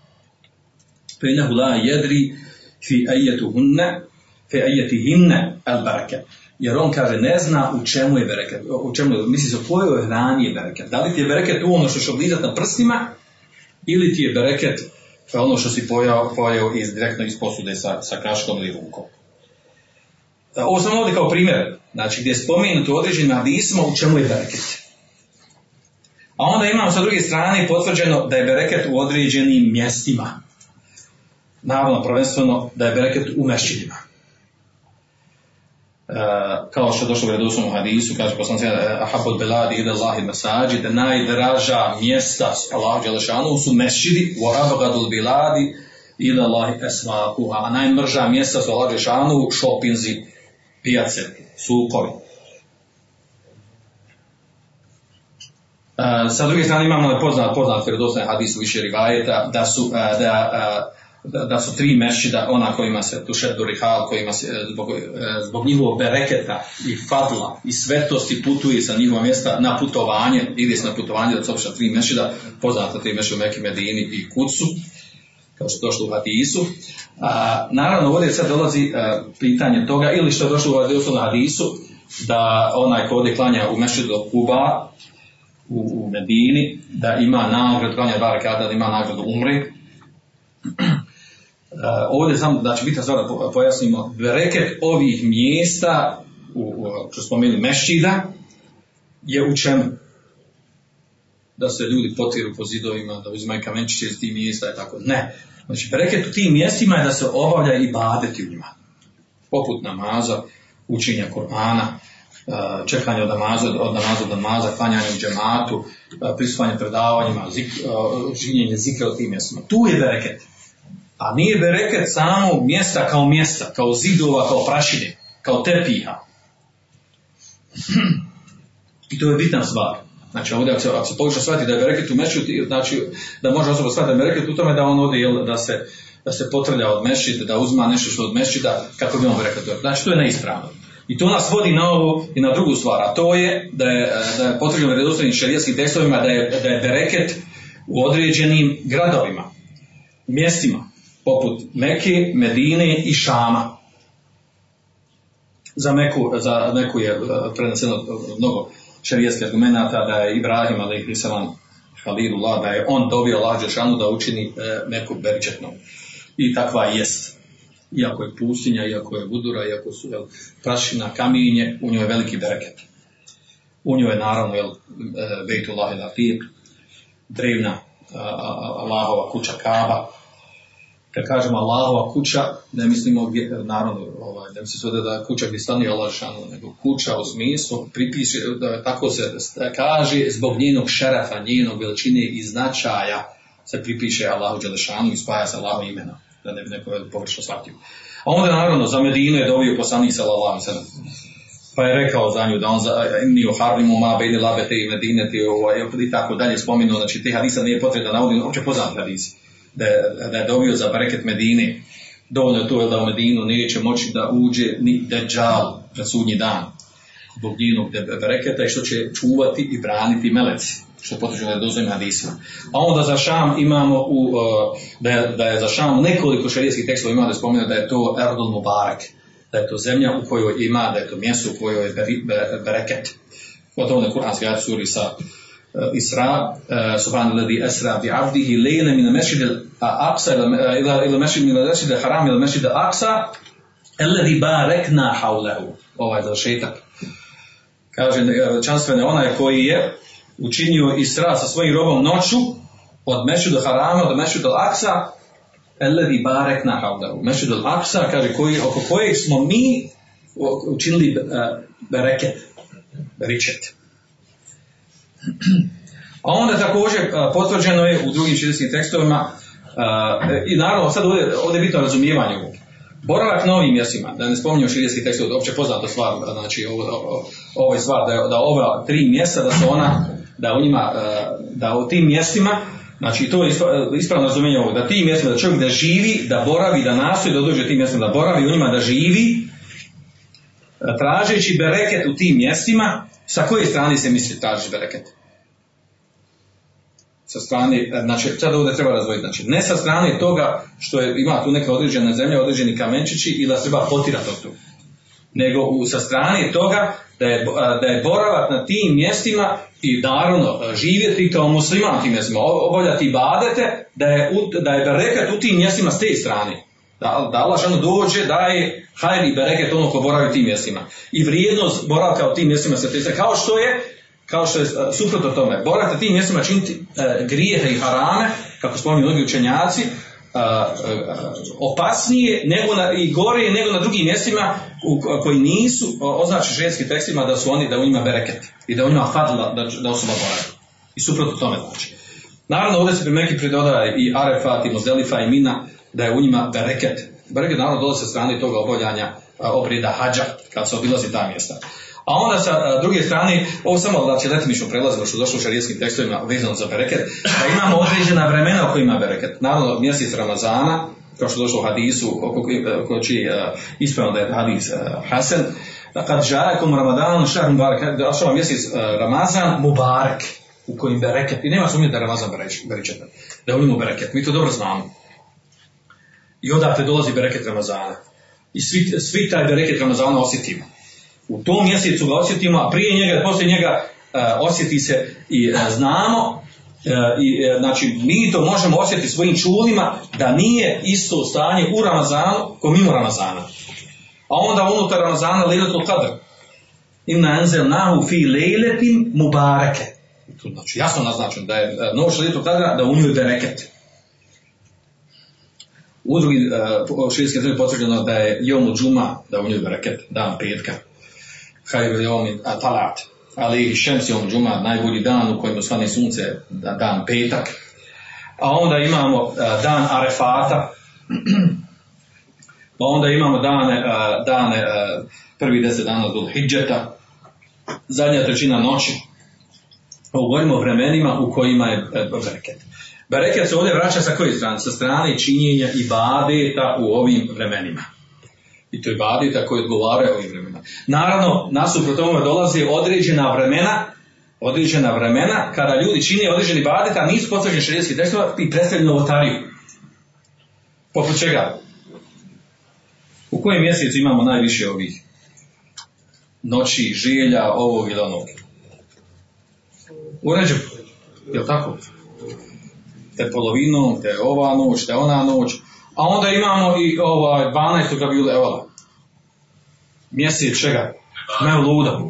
Fe inahu la jedri fi ajetuhunne fe ajetihinne al barake. Jer on kaže ne zna u čemu je bereket, u čemu je, misli se u kojoj hrani je bereket. Da li ti je bereket u ono što ćeš oblizati na prstima ili ti je bereket ono što si pojao, pojao iz, direktno iz posude sa, sa kaškom ili rukom. E, Ovo sam ovdje kao primjer, znači gdje je spomenuto određenim hadisima u čemu je bereket. A onda imamo sa druge strane potvrđeno da je bereket u određenim mjestima. Naravno, prvenstveno da je bereket u mešćinima. Uh, kao što je došlo u redosnom hadisu, kaže poslanci Ahabul Beladi ide Allahi Masađi, da najdraža mjesta Allah Đelešanu su mešćidi, u Abagadul Beladi ide Allahi Esvakuha, a najmrža mjesta su Allah Đelešanu šopinzi, pijace, sukovi. Uh, sa druge strane imamo poznat, poznat vjerodostojni hadis u više rivajeta da su, uh, da, uh, da, da su tri mešćida, ona kojima se tušet durihal, kojima se zbog, zbog njihovog bereketa i fadla i svetosti putuje sa njihova mjesta na putovanje, ide se na putovanje da se opšta tri mešćida, poznata tri mešćida u Mekke, Medini i Kucu, kao što je došlo u hadisu. A, naravno, ovdje sad dolazi a, pitanje toga, ili što je došlo u hadisu, da onaj ko ovdje klanja u mešćidu Kuba, u, u Medini, da ima nagradu, klanja dva rekata, da ima nagradu umri. Uh, ovdje samo će biti stvar da pojasnimo, bereket ovih mjesta, u, u, što spomenuli mešćida, je u čemu? Da se ljudi potiru po zidovima, da uzimaju kamenčiće iz tih mjesta i tako. Ne. Znači, bereket u tim mjestima je da se obavlja i badeti u njima. Poput namaza, učenja Korana, čekanje od namaza, od namaza do namaza, klanjanje u džematu, prisvajanje predavanjima, zik, žinjenje zikra u tim mjestima. Tu je bereket. A nije bereket samo mjesta kao mjesta, kao zidova, kao prašine, kao tepiha. I to je bitna stvar. Znači ovdje ako se, ako se pokuša shvatiti da je bereket u mešću, znači da može osoba shvatiti da je bereket u tome da on ode jel, da se da se potrlja od mešćida, da uzma nešto što od mešćida, kako bi on rekao. Znači to je neispravno. I to nas vodi na ovo i na drugu stvar, a to je da je, da je potrebno u redostojnim šarijetskim tekstovima da je, da je bereket u određenim gradovima, mjestima, poput Meke, Medine i Šama. Za Meku, za Meku je preneseno mnogo šarijetskih argumenta da je Ibrahim, nisam Halilullah, da je on dobio lađe da učini Meku beričetnom. I takva jest iako je pustinja, iako je budura, iako su jel, prašina, kamenje, u njoj je veliki bereket. U njoj je naravno jel, Bejtullah il Atir, drevna Allahova kuća Kaba. Kad kažemo Allahova kuća, ne mislimo, naravno, ovaj, ne misli se da je kuća gdje stani Allah nego kuća u smislu, pripiše, da tako se kaže, zbog njenog šerafa, njenog veličine i značaja se pripiše Allahu Đelešanu i spaja se Allahu imena da ne bi neko površno shvatio. A onda naravno za Medinu je dobio poslanik sallallahu alejhi Pa je rekao za nju da on za inni uharrimu ma bejni labete i medine ti ovaj, i tako dalje spomenuo, znači te hadisa nije potrebno da navodim, uopće poznat hadisi. Da, da je dobio za bereket Medine, dovoljno je to da u Medinu neće moći da uđe ni deđal na sudnji dan zbog njenog bereketa i što će čuvati i braniti meleci što potvrđeno je dozvoljeno hadisima. A onda za Šam imamo u, da, je, da je za Šam nekoliko šarijeskih tekstova ima da spomenu da je to Erdol Mubarak, da je to zemlja u kojoj ima, da je to mjesto u kojoj je bereket. Tome je kuranski ajat suri sa Isra, subhanu ladi esra bi abdihi lejne min mešid al-aqsa ila mešid min al-mešid al-haram ila mešid al-aqsa alladhi barakna hawlahu. Ovaj završetak. Kaže, čanstvene onaj koji je učinio Isra sa svojim robom noću od Mešuda Harama do Mešuda Aksa Ellevi Barek na Havdaru. Mešuda Aksa kaže koji, oko kojeg smo mi učinili uh, bereket, beričet. A onda također uh, potvrđeno je u drugim širijskim tekstovima i naravno sad ovdje, ovdje je bitno razumijevanje ovog. Boravak na ovim mjestima, da ne spominjem širijski tekst, opće poznata stvar, znači ovo, ovo, je stvar, da, da ova tri mjesta, da su ona da u njima, da u tim mjestima, znači to je ispravno razumijenje ovo, da tim mjestima, da čovjek da živi, da boravi, da nastoji da dođe tim mjestima, da boravi u njima, da živi, tražeći bereket u tim mjestima, sa koje strane se misli traži bereket? Sa strane, e, znači sad ovdje treba razdvojiti, znači ne sa strane toga što je, ima tu neka određena zemlja, određeni kamenčići i da treba potirati od tu. Nego u, sa strane toga da je, da je boravak na tim mjestima i naravno a, živjeti kao musliman tim mjestima, obavljati badete, da je, da je bereket u tim mjestima s te strane. Da, da Allah žano dođe, da je hajri bereket ono ko boravi tim mjestima. I vrijednost boravka u tim mjestima se te strane. Kao što je kao što je a, suprotno tome, na tim mjestima činiti e, grijehe i harame, kako spominju mnogi učenjaci, a, a, a, opasnije nego na, i gore nego na drugim mjestima u, ko- koji nisu o, označi šedskim tekstima da su oni, da u njima bereket i da u njima fadla, da, da osoba boravi. I suprotno tome znači. Naravno, ovdje se pri neki pridodaje i Arefat, i Mozdelifa, i Mina, da je u njima bereket. Bereket naravno dolazi sa strane toga obavljanja obreda hađa, kad se obilazi ta mjesta. A onda sa a, druge strane, ovo samo će letimično prelazimo što došlo u šarijetskim tekstovima vezano za bereket, da imamo određena vremena u kojima ima bereket. Naravno, mjesec Ramazana, kao što došlo u hadisu, oko, oko čiji uh, ispravno da je hadis Hasan, kad žajakom Ramadanu, šar Mubarak, došao mjesec Ramazan, Mubarak, u kojim bereket, i nema sumnje da je Ramazan berečetan, da je u bereket, mi to dobro znamo. I odatle dolazi bereket Ramazana. I svi, svi taj bereket Ramazana osjetimo. U tom mjesecu ga osjetimo, a prije njega, poslije njega uh, osjeti se i uh, znamo, uh, i, znači mi to možemo osjetiti svojim čulima da nije isto stanje u Ramazanu ko mimo Ramazana. A onda unutar Ramazana Lailatul Qadr. Inna anzelnahu fi lejletin mubareke. Tu znači jasno naznačeno da je noć Lailatul Qadra da u njoj bereket. U drugim uh, širijskim zemlji potvrđeno da je Jomu Džuma, da u njoj bereket, dan petka. Hajru Jomi Talat. Ali i Šems Jom Džuma, najbolji dan u kojem osvani sunce, da- dan petak. A onda imamo dan Arefata, pa onda imamo dane, dane prvi deset dana do Hidžeta, zadnja trećina noći. Ovo govorimo o vremenima u kojima je e, bereket. Bereket se ovdje vraća sa koje strane? Sa strane činjenja i badeta u ovim vremenima. I to je badeta koji odgovaraju ovim vremenima. Naravno, nasuprot tome dolaze određena vremena, određena vremena kada ljudi čine određeni badet, a nisu potvrđeni šarijetski tekstova i predstavljaju novotariju. Poput čega? U kojem mjesecu imamo najviše ovih noći, želja, ovog ili onog? U Ređepu, je li tako? Te polovinom, te ova noć, te ona noć. A onda imamo i ovaj 12. jula, evo mjesec čega? Mevluda.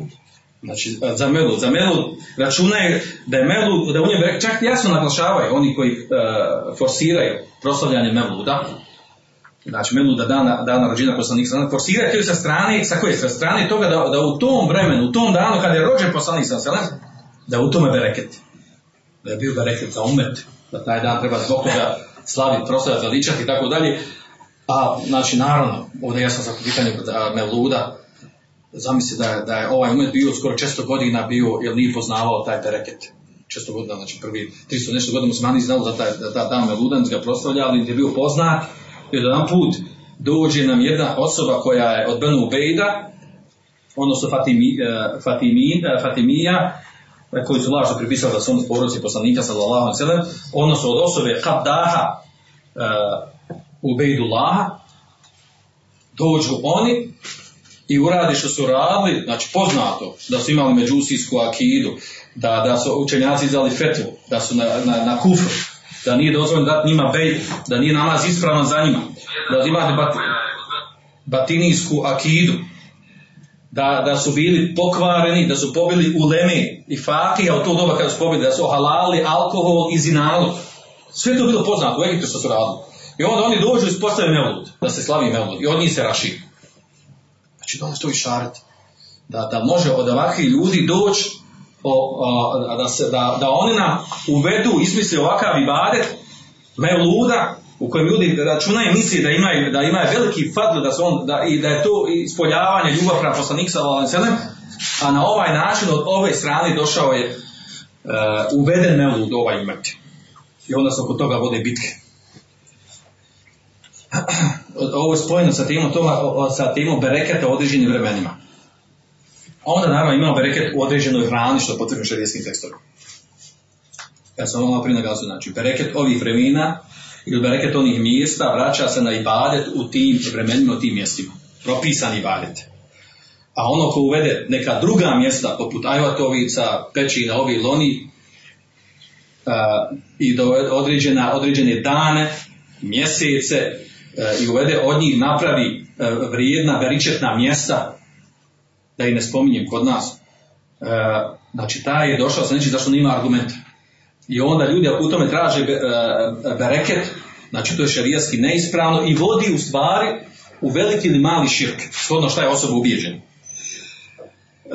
Znači, za Mevlud. Za Mevlud računaju da je Mevlud, da u njemu, čak jasno naglašavaju oni koji uh, forsiraju proslavljanje Mevluda, znači Mevluda dana, dana rođena poslanika, sallam, forsiraju sa strane, sa koje? Sa strane toga da, da u tom vremenu, u tom danu kada je rođen poslanik sallam, da u tome bereket. Da je bio bereket za umet, da taj dan treba zbog toga slaviti, proslaviti, veličati i tako dalje. A, znači, naravno, ovdje jasno za pitanje a, Mevluda, zamisli da, da je ovaj umet bio skoro često godina bio, jer nije poznavao taj bereket. Često godina, znači prvi 300 nešto godina muslimani znali za taj, da, da dan Mevluda, niti ga proslavlja, ali je bio poznat. I jedan put dođe nam jedna osoba koja je od Benu Bejda, odnosno Fatimi, uh, Fatimi, uh, Fatimija, e, koji su lažno pripisali da su oni porodici poslanika sallallahu alejhi ve odnosno od osobe Qabdaha uh, Ubejdullaha, dođu oni i uradi što su radili, znači poznato da su imali međusijsku akidu, da, da su učenjaci izdali fetvu, da su na, na, na kufru, da nije dozvoljeno dati njima bejt, da nije namaz ispravan za njima, da imate bat, batinijsku akidu, da, da su bili pokvareni, da su pobili uleme i fakija u to doba kada su pobili, da su halali alkohol i zinalu. Sve to bilo poznato u Egiptu što su radili. I onda oni dođu i ispostave Mevlud, da se slavi Mevlud. I od njih se raši. Znači da to išarati. Da, da može od ovakvih ljudi doći da, se, da, da oni nam uvedu, ismisle ovakav ibadet, Mevluda, u kojem ljudi računaju misli da imaju, da imaju veliki fadl, da, su on, da, i da je to ispoljavanje ljubav prema sellem, a na ovaj način od ove strane došao je uh, uveden Mevlud u ovaj umet. I onda se oko toga vode bitke. Ovo je spojeno sa temom, toga, sa temom bereketa u određenim vremenima. Onda naravno imamo bereket u određenoj hrani što je potrebno šarijetskim tekstom. Ja sam malo prije znači, bereket ovih vremena ili bereket onih mjesta vraća se na ibadet u tim vremenima, u tim mjestima. Propisan ibadet. A ono ko uvede neka druga mjesta, poput Ajvatovica, Pećina, ovi ili oni, uh, i do određena, određene dane, mjesece uh, i uvede od njih napravi uh, vrijedna, beričetna mjesta, da ih ne spominjem kod nas, znači taj je došao sa nečim zašto nema argumenta. I onda ljudi ako u tome traže uh, bereket, znači to je šarijatski neispravno i vodi u stvari u veliki ili mali širk, shodno šta je osoba ubijeđena.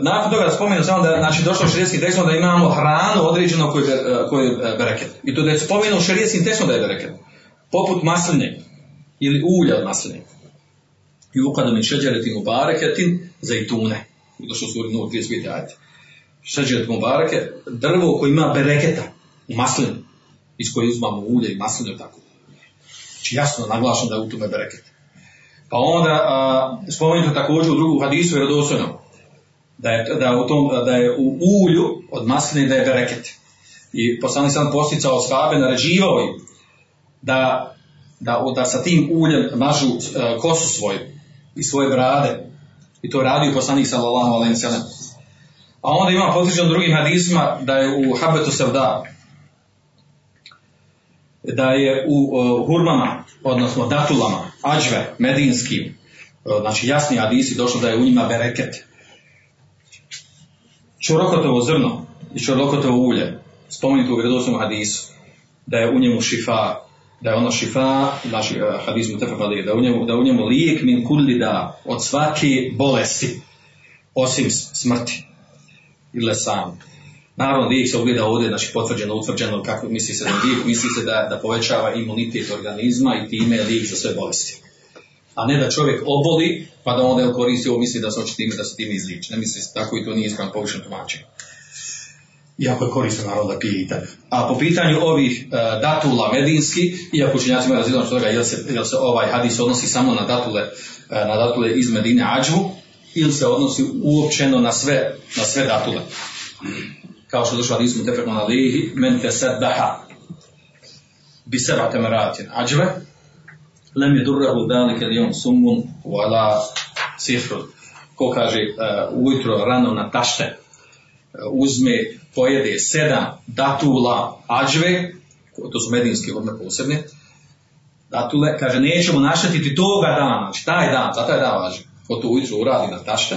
Nakon toga spomenu samo da znači došlo u šerijskim tekstom da imamo hranu određeno koju je, koju je bereket. I to da je spomenu u šerijskim tekstom da je bereket. Poput masline ili ulja od masline. I ukada mi šeđeretim u bareketin zajtune. Došlo su u Nur 35 ajte. Šeđeretim u bareke, drvo koje ima bereketa maslinu. Iz koje uzmamo ulje i masline tako. Znači jasno naglašeno da je u tome bereket. Pa onda a, spomenuto također u drugu hadisu vjerodostojno da je, da, u tom, da je u ulju od masline da je bereket. I poslanik sam posticao shabe, naređivao im da, da, da sa tim uljem mažu kosu svoju i svoje brade. I to radi poslanik sallallahu alaihi sallam. A onda ima potvrđeno drugim hadisma da je u habetu sevda, da je u uh, hurmama, odnosno datulama, ađve, medinskim, uh, znači jasni hadisi došlo da je u njima bereket čorokotovo zrno i čorokotovo ulje, spomenuto u vjerodostojnom hadisu, da je u njemu šifa, da je ono šifa, znači uh, hadis mu da u njemu, da u njemu lijek min kulli da od svake bolesti, osim smrti ili sam. Naravno, lijek se ogleda ovdje, znači potvrđeno, utvrđeno, kako misli se da lijek, misli se da, da povećava imunitet organizma i time je lijek za sve bolesti. A ne da čovjek oboli, pa da onda koristi ovo misli da se hoće time, da se time izliči. Ne misli se tako i to nije ispravno površno tumačenje. Iako je korisno naravno da pije i tako. A po pitanju ovih uh, datula medinski, iako učenjaci imaju različno toga, jel se, jel se ovaj hadis odnosi samo na datule, uh, na datule iz Medine Ađvu, ili se odnosi uopćeno na sve, na sve datule. Kao što je došlo hadisu tefekon alihi, men te seddaha bi seba temeratin ađve, lem je durrahu dalike li on sumun wala sifrun. Ko kaže uh, ujutro rano na tašte, uh, uzme, pojede sedam datula ađve, to su medinske odme posebne, datule, kaže nećemo naštetiti toga dana, znači taj dan, za taj dan važi, ko to ujutro uradi na tašte,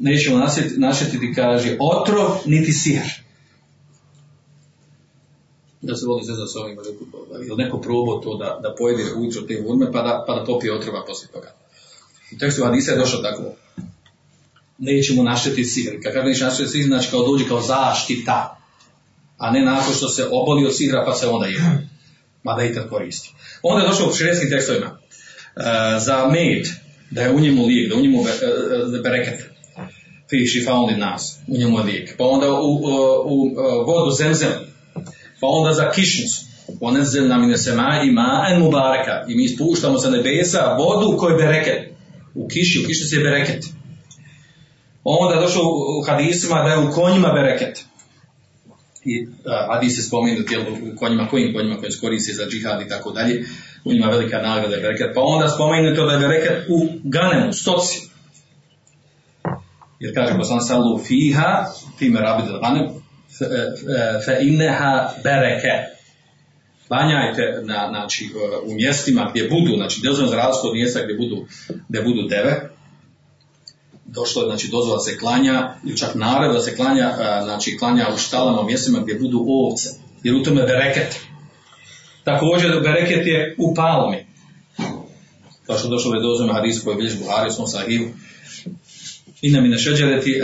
nećemo naštetiti, kaže, otro niti sihr da se voli zezati s ovim, ili neko probao to da, da pojede ujutro te urme, pa da, pa da popije otrova poslije toga. U tekstu Hadisa je došlo tako. Nećemo naštetiti sihr. Kad kaže neće naštetiti sihr, znači kao dođe kao zaštita. A ne nakon što se oboli od sihra, pa se onda jede. Mada i tad koristi. Onda je došlo u šredskim tekstovima. Uh, za med, da je u njemu lijek, da u njemu be, uh, bereket. Fi šifaun nas, u njemu je lijek. Pa onda u, u, u, u vodu zemzem, pa onda za kišnicu. Ponezil nam ine sema i ma'en mubareka. I mi spuštamo sa nebesa vodu koji je bereket. U kiši, u kišnici je bereket. Onda je došlo u hadisima da je u konjima bereket. I uh, hadis je spomenut jel, u konjima, kojim konjima koji se koristi za džihad i tako dalje. U njima velika nagrada je bereket. Pa onda spomenuto da je bereket u ganemu, stoci. Jer kaže poslan sallu fiha, fime rabid ganem, fe inneha bereke. Klanjajte na, znači, u mjestima gdje budu, znači dozvoljeno za razliku od mjesta gdje budu, gdje budu deve, došlo je, znači dozvola se klanja, ili čak nared da se klanja, znači klanja u štalama, mjestima gdje budu ovce, jer u tome bereket. Također bereket je u palmi. Kao što došlo je dozvoljeno hadis koji je bilježi Buhari u svom sahivu. Inna mine šeđereti,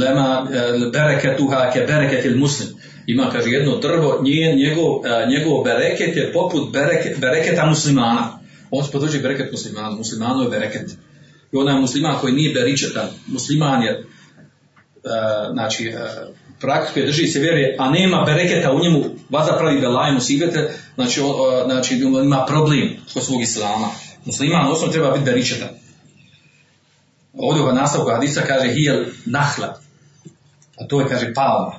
lema bereketuha ke bereketil muslim. Ima, kaže, jedno drvo, njen, njegov, njegov bereket je poput bereket, bereketa muslimana. On se potvrđuje bereket muslimana, muslimano je bereket. I onaj musliman koji nije beričetan, musliman je, znači, praktikuje, drži se vjere, a nema bereketa u njemu, vaza pravi belaj musibete, znači, znači ima problem kod svog islama. Musliman osnovno treba biti beričetan. Ovdje u nastavku hadisa kaže hijel nahla. A to je, kaže, palma.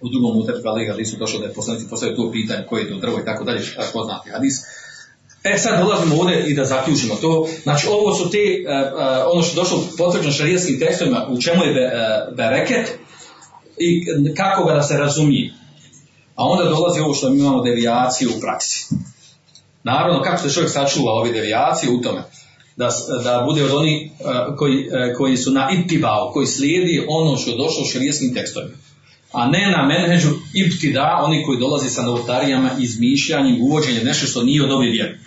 u drugom utrku Ali hadisu došlo da je poslanici postavio to pitanje koje je to drvo i tako dalje, poznati hadis. E sad dolazimo ovdje i da zaključimo to. Znači ovo su te, uh, uh, ono što je došlo potvrđeno šarijetskim tekstovima, u čemu je be, uh, bereket i kako ga da se razumije. A onda dolazi ovo što mi imamo devijaciju u praksi. Naravno, kako se čovjek sačuva ove devijacije u tome? Da, da bude od onih uh, koji, uh, koji su na itibao, koji slijedi ono što je došlo u šarijetskim tekstovima a ne na menheđu ibtida, oni koji dolaze sa novotarijama, izmišljanjem, uvođenjem nešto što nije od ove vjere.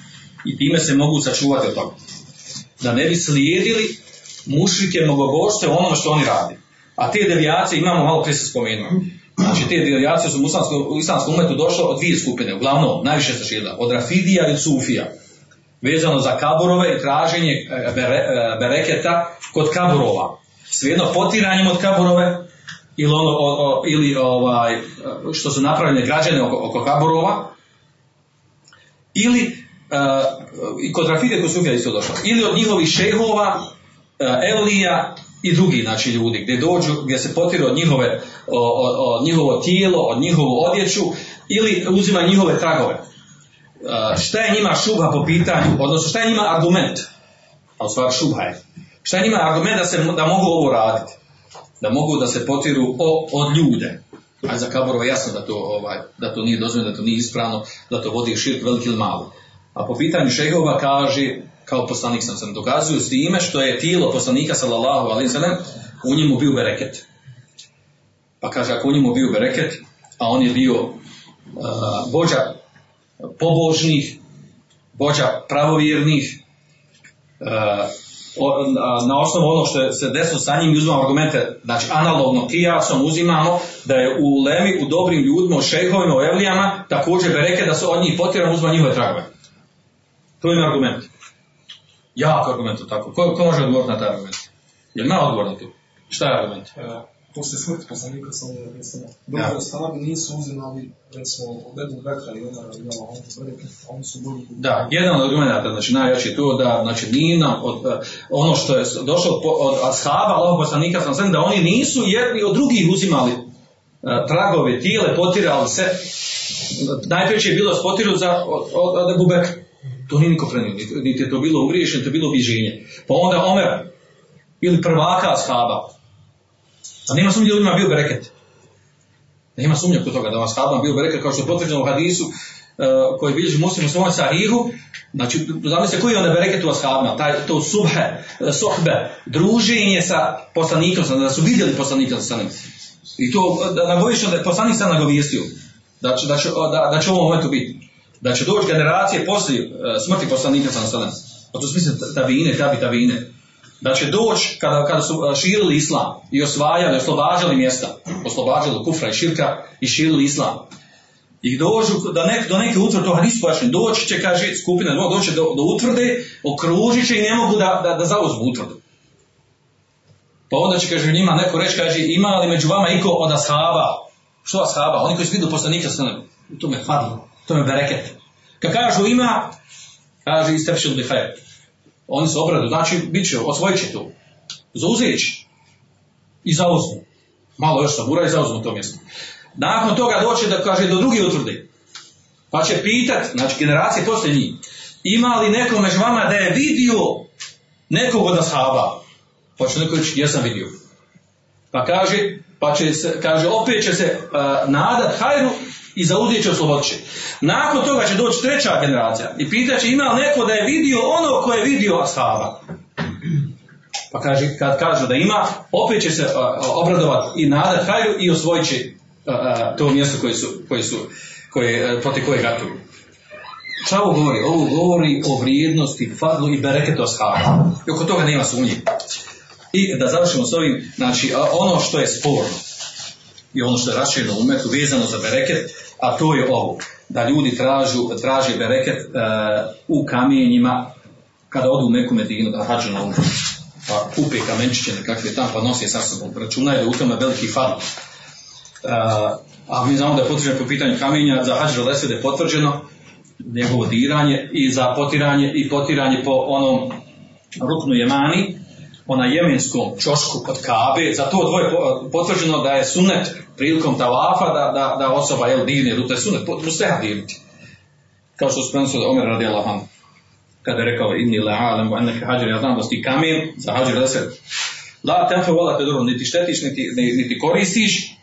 I time se mogu sačuvati od toga. Da ne bi slijedili mušrike mnogobožce u onome što oni radi. A te devijacije imamo malo prije se spomenuo. Znači te devijacije su u islamskom umetu došle od dvije skupine, uglavnom najviše se širila, od Rafidija i Sufija. Vezano za kaburove i traženje bere, bereketa kod kaburova. Svejedno potiranjem od kaburove ili, ono, o, o, ili ovaj, što su napravljene građane oko, oko kaburova, ili uh, i kod Rafide kod Sufija isto došlo, ili od njihovih šehova, Elija i drugi znači ljudi, gdje dođu, gdje se potiru od njihove, o, o, o, njihovo tijelo, od njihovu odjeću, ili uzima njihove tragove. Uh, šta je njima šubha po pitanju, odnosno šta je njima argument, a u stvari šubha je, šta je njima argument da, se, da mogu ovo raditi? da mogu da se potiru od ljude. A za kaborova jasno da to, ovaj, da to nije dozvoljeno, da to nije ispravno, da to vodi širk veliki ili mali. A po pitanju šehova kaže, kao poslanik sam sam dokazuju s time što je tijelo poslanika sallallahu alaihi sallam u njemu bio bereket. Pa kaže, ako u njemu bio bereket, a on je bio uh, bođa pobožnih, bođa pravovjernih, uh, na osnovu ono što se desilo sa njim uzimamo argumente, znači analogno kijasom uzimamo da je u lemi, u dobrim ljudima, u šejhovima, u evlijama, također bereke da su od njih potirano uzma njihove tragove. To je argument. Jak argument tako. Ko, ko može odgovoriti na taj argument? Jel ima odgovor na to? Šta je argument? Ja posle smrti poslanika sa ovim recimo, drugi ja. ostavi nisu uzimali, recimo, od Ebu Bekra i Omara i Allah, on bereke, oni su boli. Da, jedan od argumenta, znači najjači to da, znači nije nam, od, ono što je došlo od ashaba, Allah poslanika sam sam, da oni nisu jedni od drugih uzimali uh, tragove, tijele, potirali se, najpreće je bilo spotiru za, od, od, od Ebu Bekra. To nije niko prenio, niti, je to bilo ugriješeno, to je bilo obiženje. Pa onda Omer, ili prvaka ashaba, A nema sumnje da ljudima bio bereket. Nema sumnje kod toga da vas hadam bio bereket, kao što je potvrđeno u hadisu, uh, koji bilježi muslim u svojom sahihu, znači, zamislite koji je onda bereket u ashabima, taj, to subhe, sohbe, druženje sa poslanikom, da su vidjeli poslanika sa njim. I to, da nagoviš da je poslanik sam nagovijestio, da će, da, će, da, da će u ovom momentu biti. Da će doći generacije poslije uh, smrti poslanika sa njim. Pa to smisli tabine, tabi tabine da će doći kada, kada su širili islam i osvajali, oslobađali mjesta, oslobađali kufra i širka i širili islam. I dođu da nek, do neke utvrde, to hadis pojašnjen, doći će, kaže, skupina doći do, do utvrde, okružit će i ne mogu da, da, da zauzmu utvrdu. Pa onda će, kaže, njima neko reći, kaže, ima li među vama iko od ashaba? Što ashaba? Oni koji su vidio poslanika sa. To me fadlo, to me bereket. Kad kažu ima, kaže, istepšil bi hajr oni se obradu, znači bit će, osvojit će to. Zauzet će. I zauzmu. Malo još sabura i zauzmu to mjesto. Nakon toga doće da kaže do drugi utvrde. Pa će pitat, znači generacije posle njih, ima li neko među vama da je vidio nekog od ashaba? Pa će neko reći, jesam vidio. Pa kaže, pa će se, kaže, opet će se uh, nadat hajru i zauzet će oslobodit Nakon toga će doći treća generacija i pitaće ima li neko da je vidio ono ko je vidio ashaba. Pa kaže, kad kažu da ima, opet će se uh, obradovati i nadat hajru i osvojit će uh, to mjesto koje su, koje su koje, uh, proti koje gatuju. Šta ovo govori? Ovo govori o vrijednosti, fadlu i bereketu ashaba. I oko toga nema sumnje. I da završimo s ovim, znači, ono što je sporno, i ono što je rašireno u umetu vezano za bereket, a to je ovo, da ljudi tražu, traže bereket uh, u kamenjima kada odu u neku medinu da hađu na umru. Pa kupe kamenčiće nekakve tamo pa nosi sa sobom. Računaju da u tome veliki fad. Uh, a mi znamo da je potvrđeno po pitanju kamenja, za hađu lesvede je potvrđeno njegovo diranje i za potiranje i potiranje po onom ruknu jemani, na jemenskom čošku kod Kabe, za to dvoje po- potvrđeno da je sunet prilikom tavafa da, da, da osoba jel, digne ruku, to je sunet, musteha dirnuti. Kao što su prenosili Omer radi Allahan, kada je rekao inni la alam wa annaka hajar, ja znam da si kamen, za hađer da se la tenfe vola te dobro, niti štetiš, niti, ni- niti koristiš,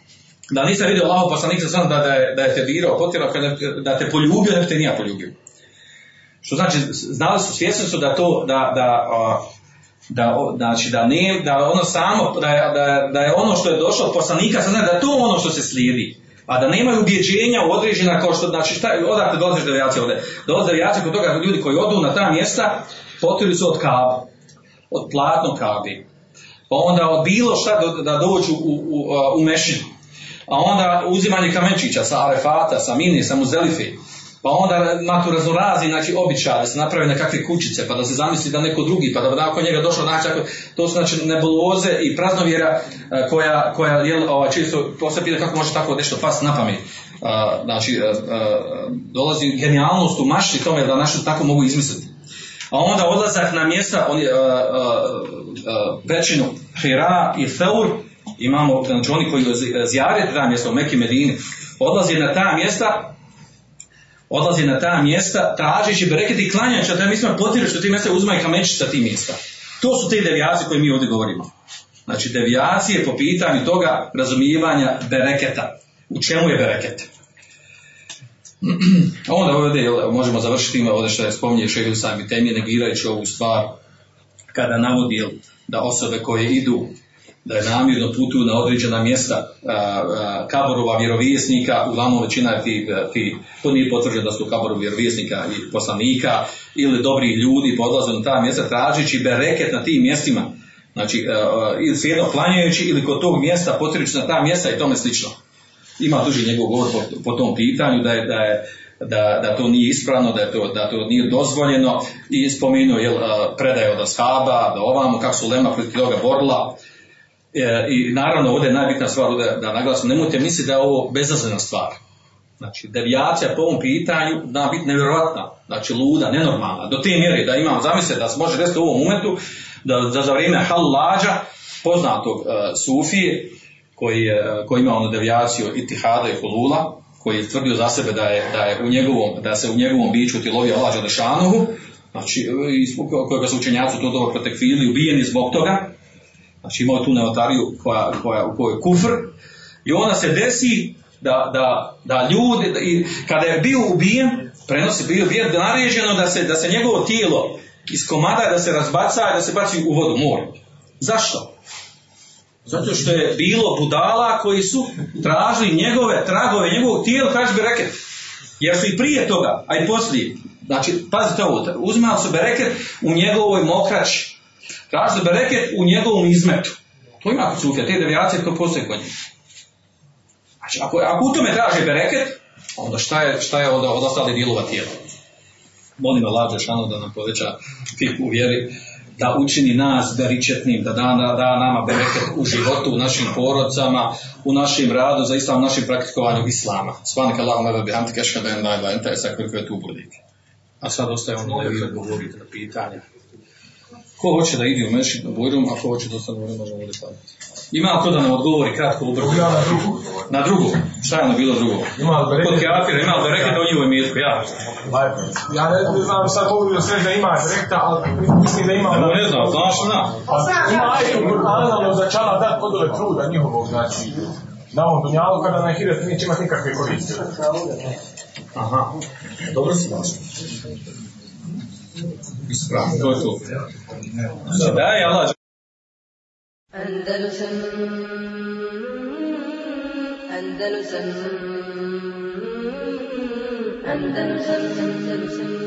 da nisam vidio Allahu poslanika sam da, da, je, da je te dirao, potjerao, kada, da te poljubio, bi te nije poljubio. Što znači, znali su, svjesni su da to, da, da, a, da, znači da ne, da ono samo, da da, da je ono što je došlo od poslanika, sad znači da je to ono što se slijedi. A da nemaju ubjeđenja u određena kao što, znači šta, odakle dolaziš devijacije ovdje? Dolaze devijacije kod toga ljudi koji odu na ta mjesta, potili su od kabe, od platnog kabe. Pa onda od bilo šta do, da dođu u, u, u mešinu. A onda uzimanje kamenčića sa Arefata, sa Mini, sa Muzelife. Pa onda ima tu raznorazni, znači običaje, da se naprave nekakve kućice, pa da se zamisli da neko drugi, pa da nakon njega došlo, znači, ako- to su znači nebuloze i praznovjera e, koja, koja jel, ovaj, čisto, to se pita kako može tako nešto past na pamet. Znači, e, e, dolazi genijalnost u mašti tome da naši tako mogu izmisliti. A onda odlazak na mjesta, uh, uh, pećinu Hira i Theur, imamo, znači oni koji zjare ta mjesta u Meki Medini, odlazi na ta mjesta, odlazi na ta mjesta, tražići bereket i klanjajući, a ta mjesta potiru što ti mjesta uzmaju kamenčić sa tih mjesta. To su te devijacije koje mi ovdje govorimo. Znači devijacije po pitanju toga razumijevanja bereketa. U čemu je bereket? Onda ovdje možemo završiti ima ovdje što je spominje Šehil sami temije negirajući ovu stvar kada navodi da osobe koje idu da je namjerno putuju na određena mjesta kaborova vjerovjesnika, uglavnom većina je ti, ti, to nije potvrđeno da su to kaborov vjerovjesnika i poslanika ili dobri ljudi podlaze na ta mjesta tražići bereket na tim mjestima. Znači, ili sjedno klanjajući ili kod tog mjesta potirući na ta mjesta i tome slično ima duži njegov govor po, po tom pitanju da je, da je da, da to nije ispravno, da, je to, da to nije dozvoljeno i spomenuo je predaje od ashaba, da ovamo, kako su Lema protiv toga borila. E, I naravno ovdje je najbitna stvar da, da naglasim, nemojte misliti da je ovo bezazlena stvar. Znači, devijacija po ovom pitanju da biti nevjerojatna, znači luda, nenormalna, do te mjere da imamo, zamislite da se može desiti u ovom momentu, da, da za vrijeme Hallađa, poznatog uh, Sufije, koji, je, koji ima onu devijaciju Itihada i Hulula, koji je tvrdio za sebe da je, da je u njegovom, da se u njegovom biću tilovio Allah Đalešanohu, znači, kojega su učenjaci to dobro protekvili, ubijeni zbog toga, znači imao tu neotariju koja, koja, u kojoj je kufr, i onda se desi da, da, da ljudi, da, i kada je bio ubijen, prenosi bio ubijen, naređeno da se, da se njegovo tijelo iskomada, da se razbaca i da se baci u vodu, more. Zašto? Zato što je bilo budala koji su tražili njegove tragove, njegovog tijela, kaže bereket. Jer su i prije toga, a i poslije. Znači, pazite ovo, uzimali su bereket u njegovoj Tražili bereket u njegovom izmetu. To ima kod sufija, te devijacije to postoje kod njih. Znači, ako, ako u tome traže bereket, onda šta je, šta je od, od ostalih dijelova tijela? Molim Allah Đešanu da nam poveća fik u vjeri, da učini nas beričetnim, da da, da, da nama bereket u životu, u našim porodcama, u našim radu, za islam, našim praktikovanju islama. Svanika Allahum ebe bihamti keška da je najla enta je sakvrko je tu budik. A sad ostaje ono da vi odgovorite na pitanje. Ko hoće da ide u mešit na bujrum, a ko hoće da ostane u možemo ovdje staviti. Ima ko da nam odgovori kratko ubrzo? Ja na drugu. Na drugu. Šta je ono bilo drugo? Ima li? Kod kafira, ima li bereket do njihovo imetku? Ja. Ja ne, ne znam sad koliko bi sve da ima direkta, ali mislim da ima... Evo ne znam, znaš na. A ima ajde u Kur'anu ono za čala dat podole truda njihovog, znači, na ovom dunjalu kada na hiret neće imati nikakve koriste. Aha. Dobro si baš. Ispravno. To je to. Znači, da je Allah Andalusam Andalusam Andalusam Andalusam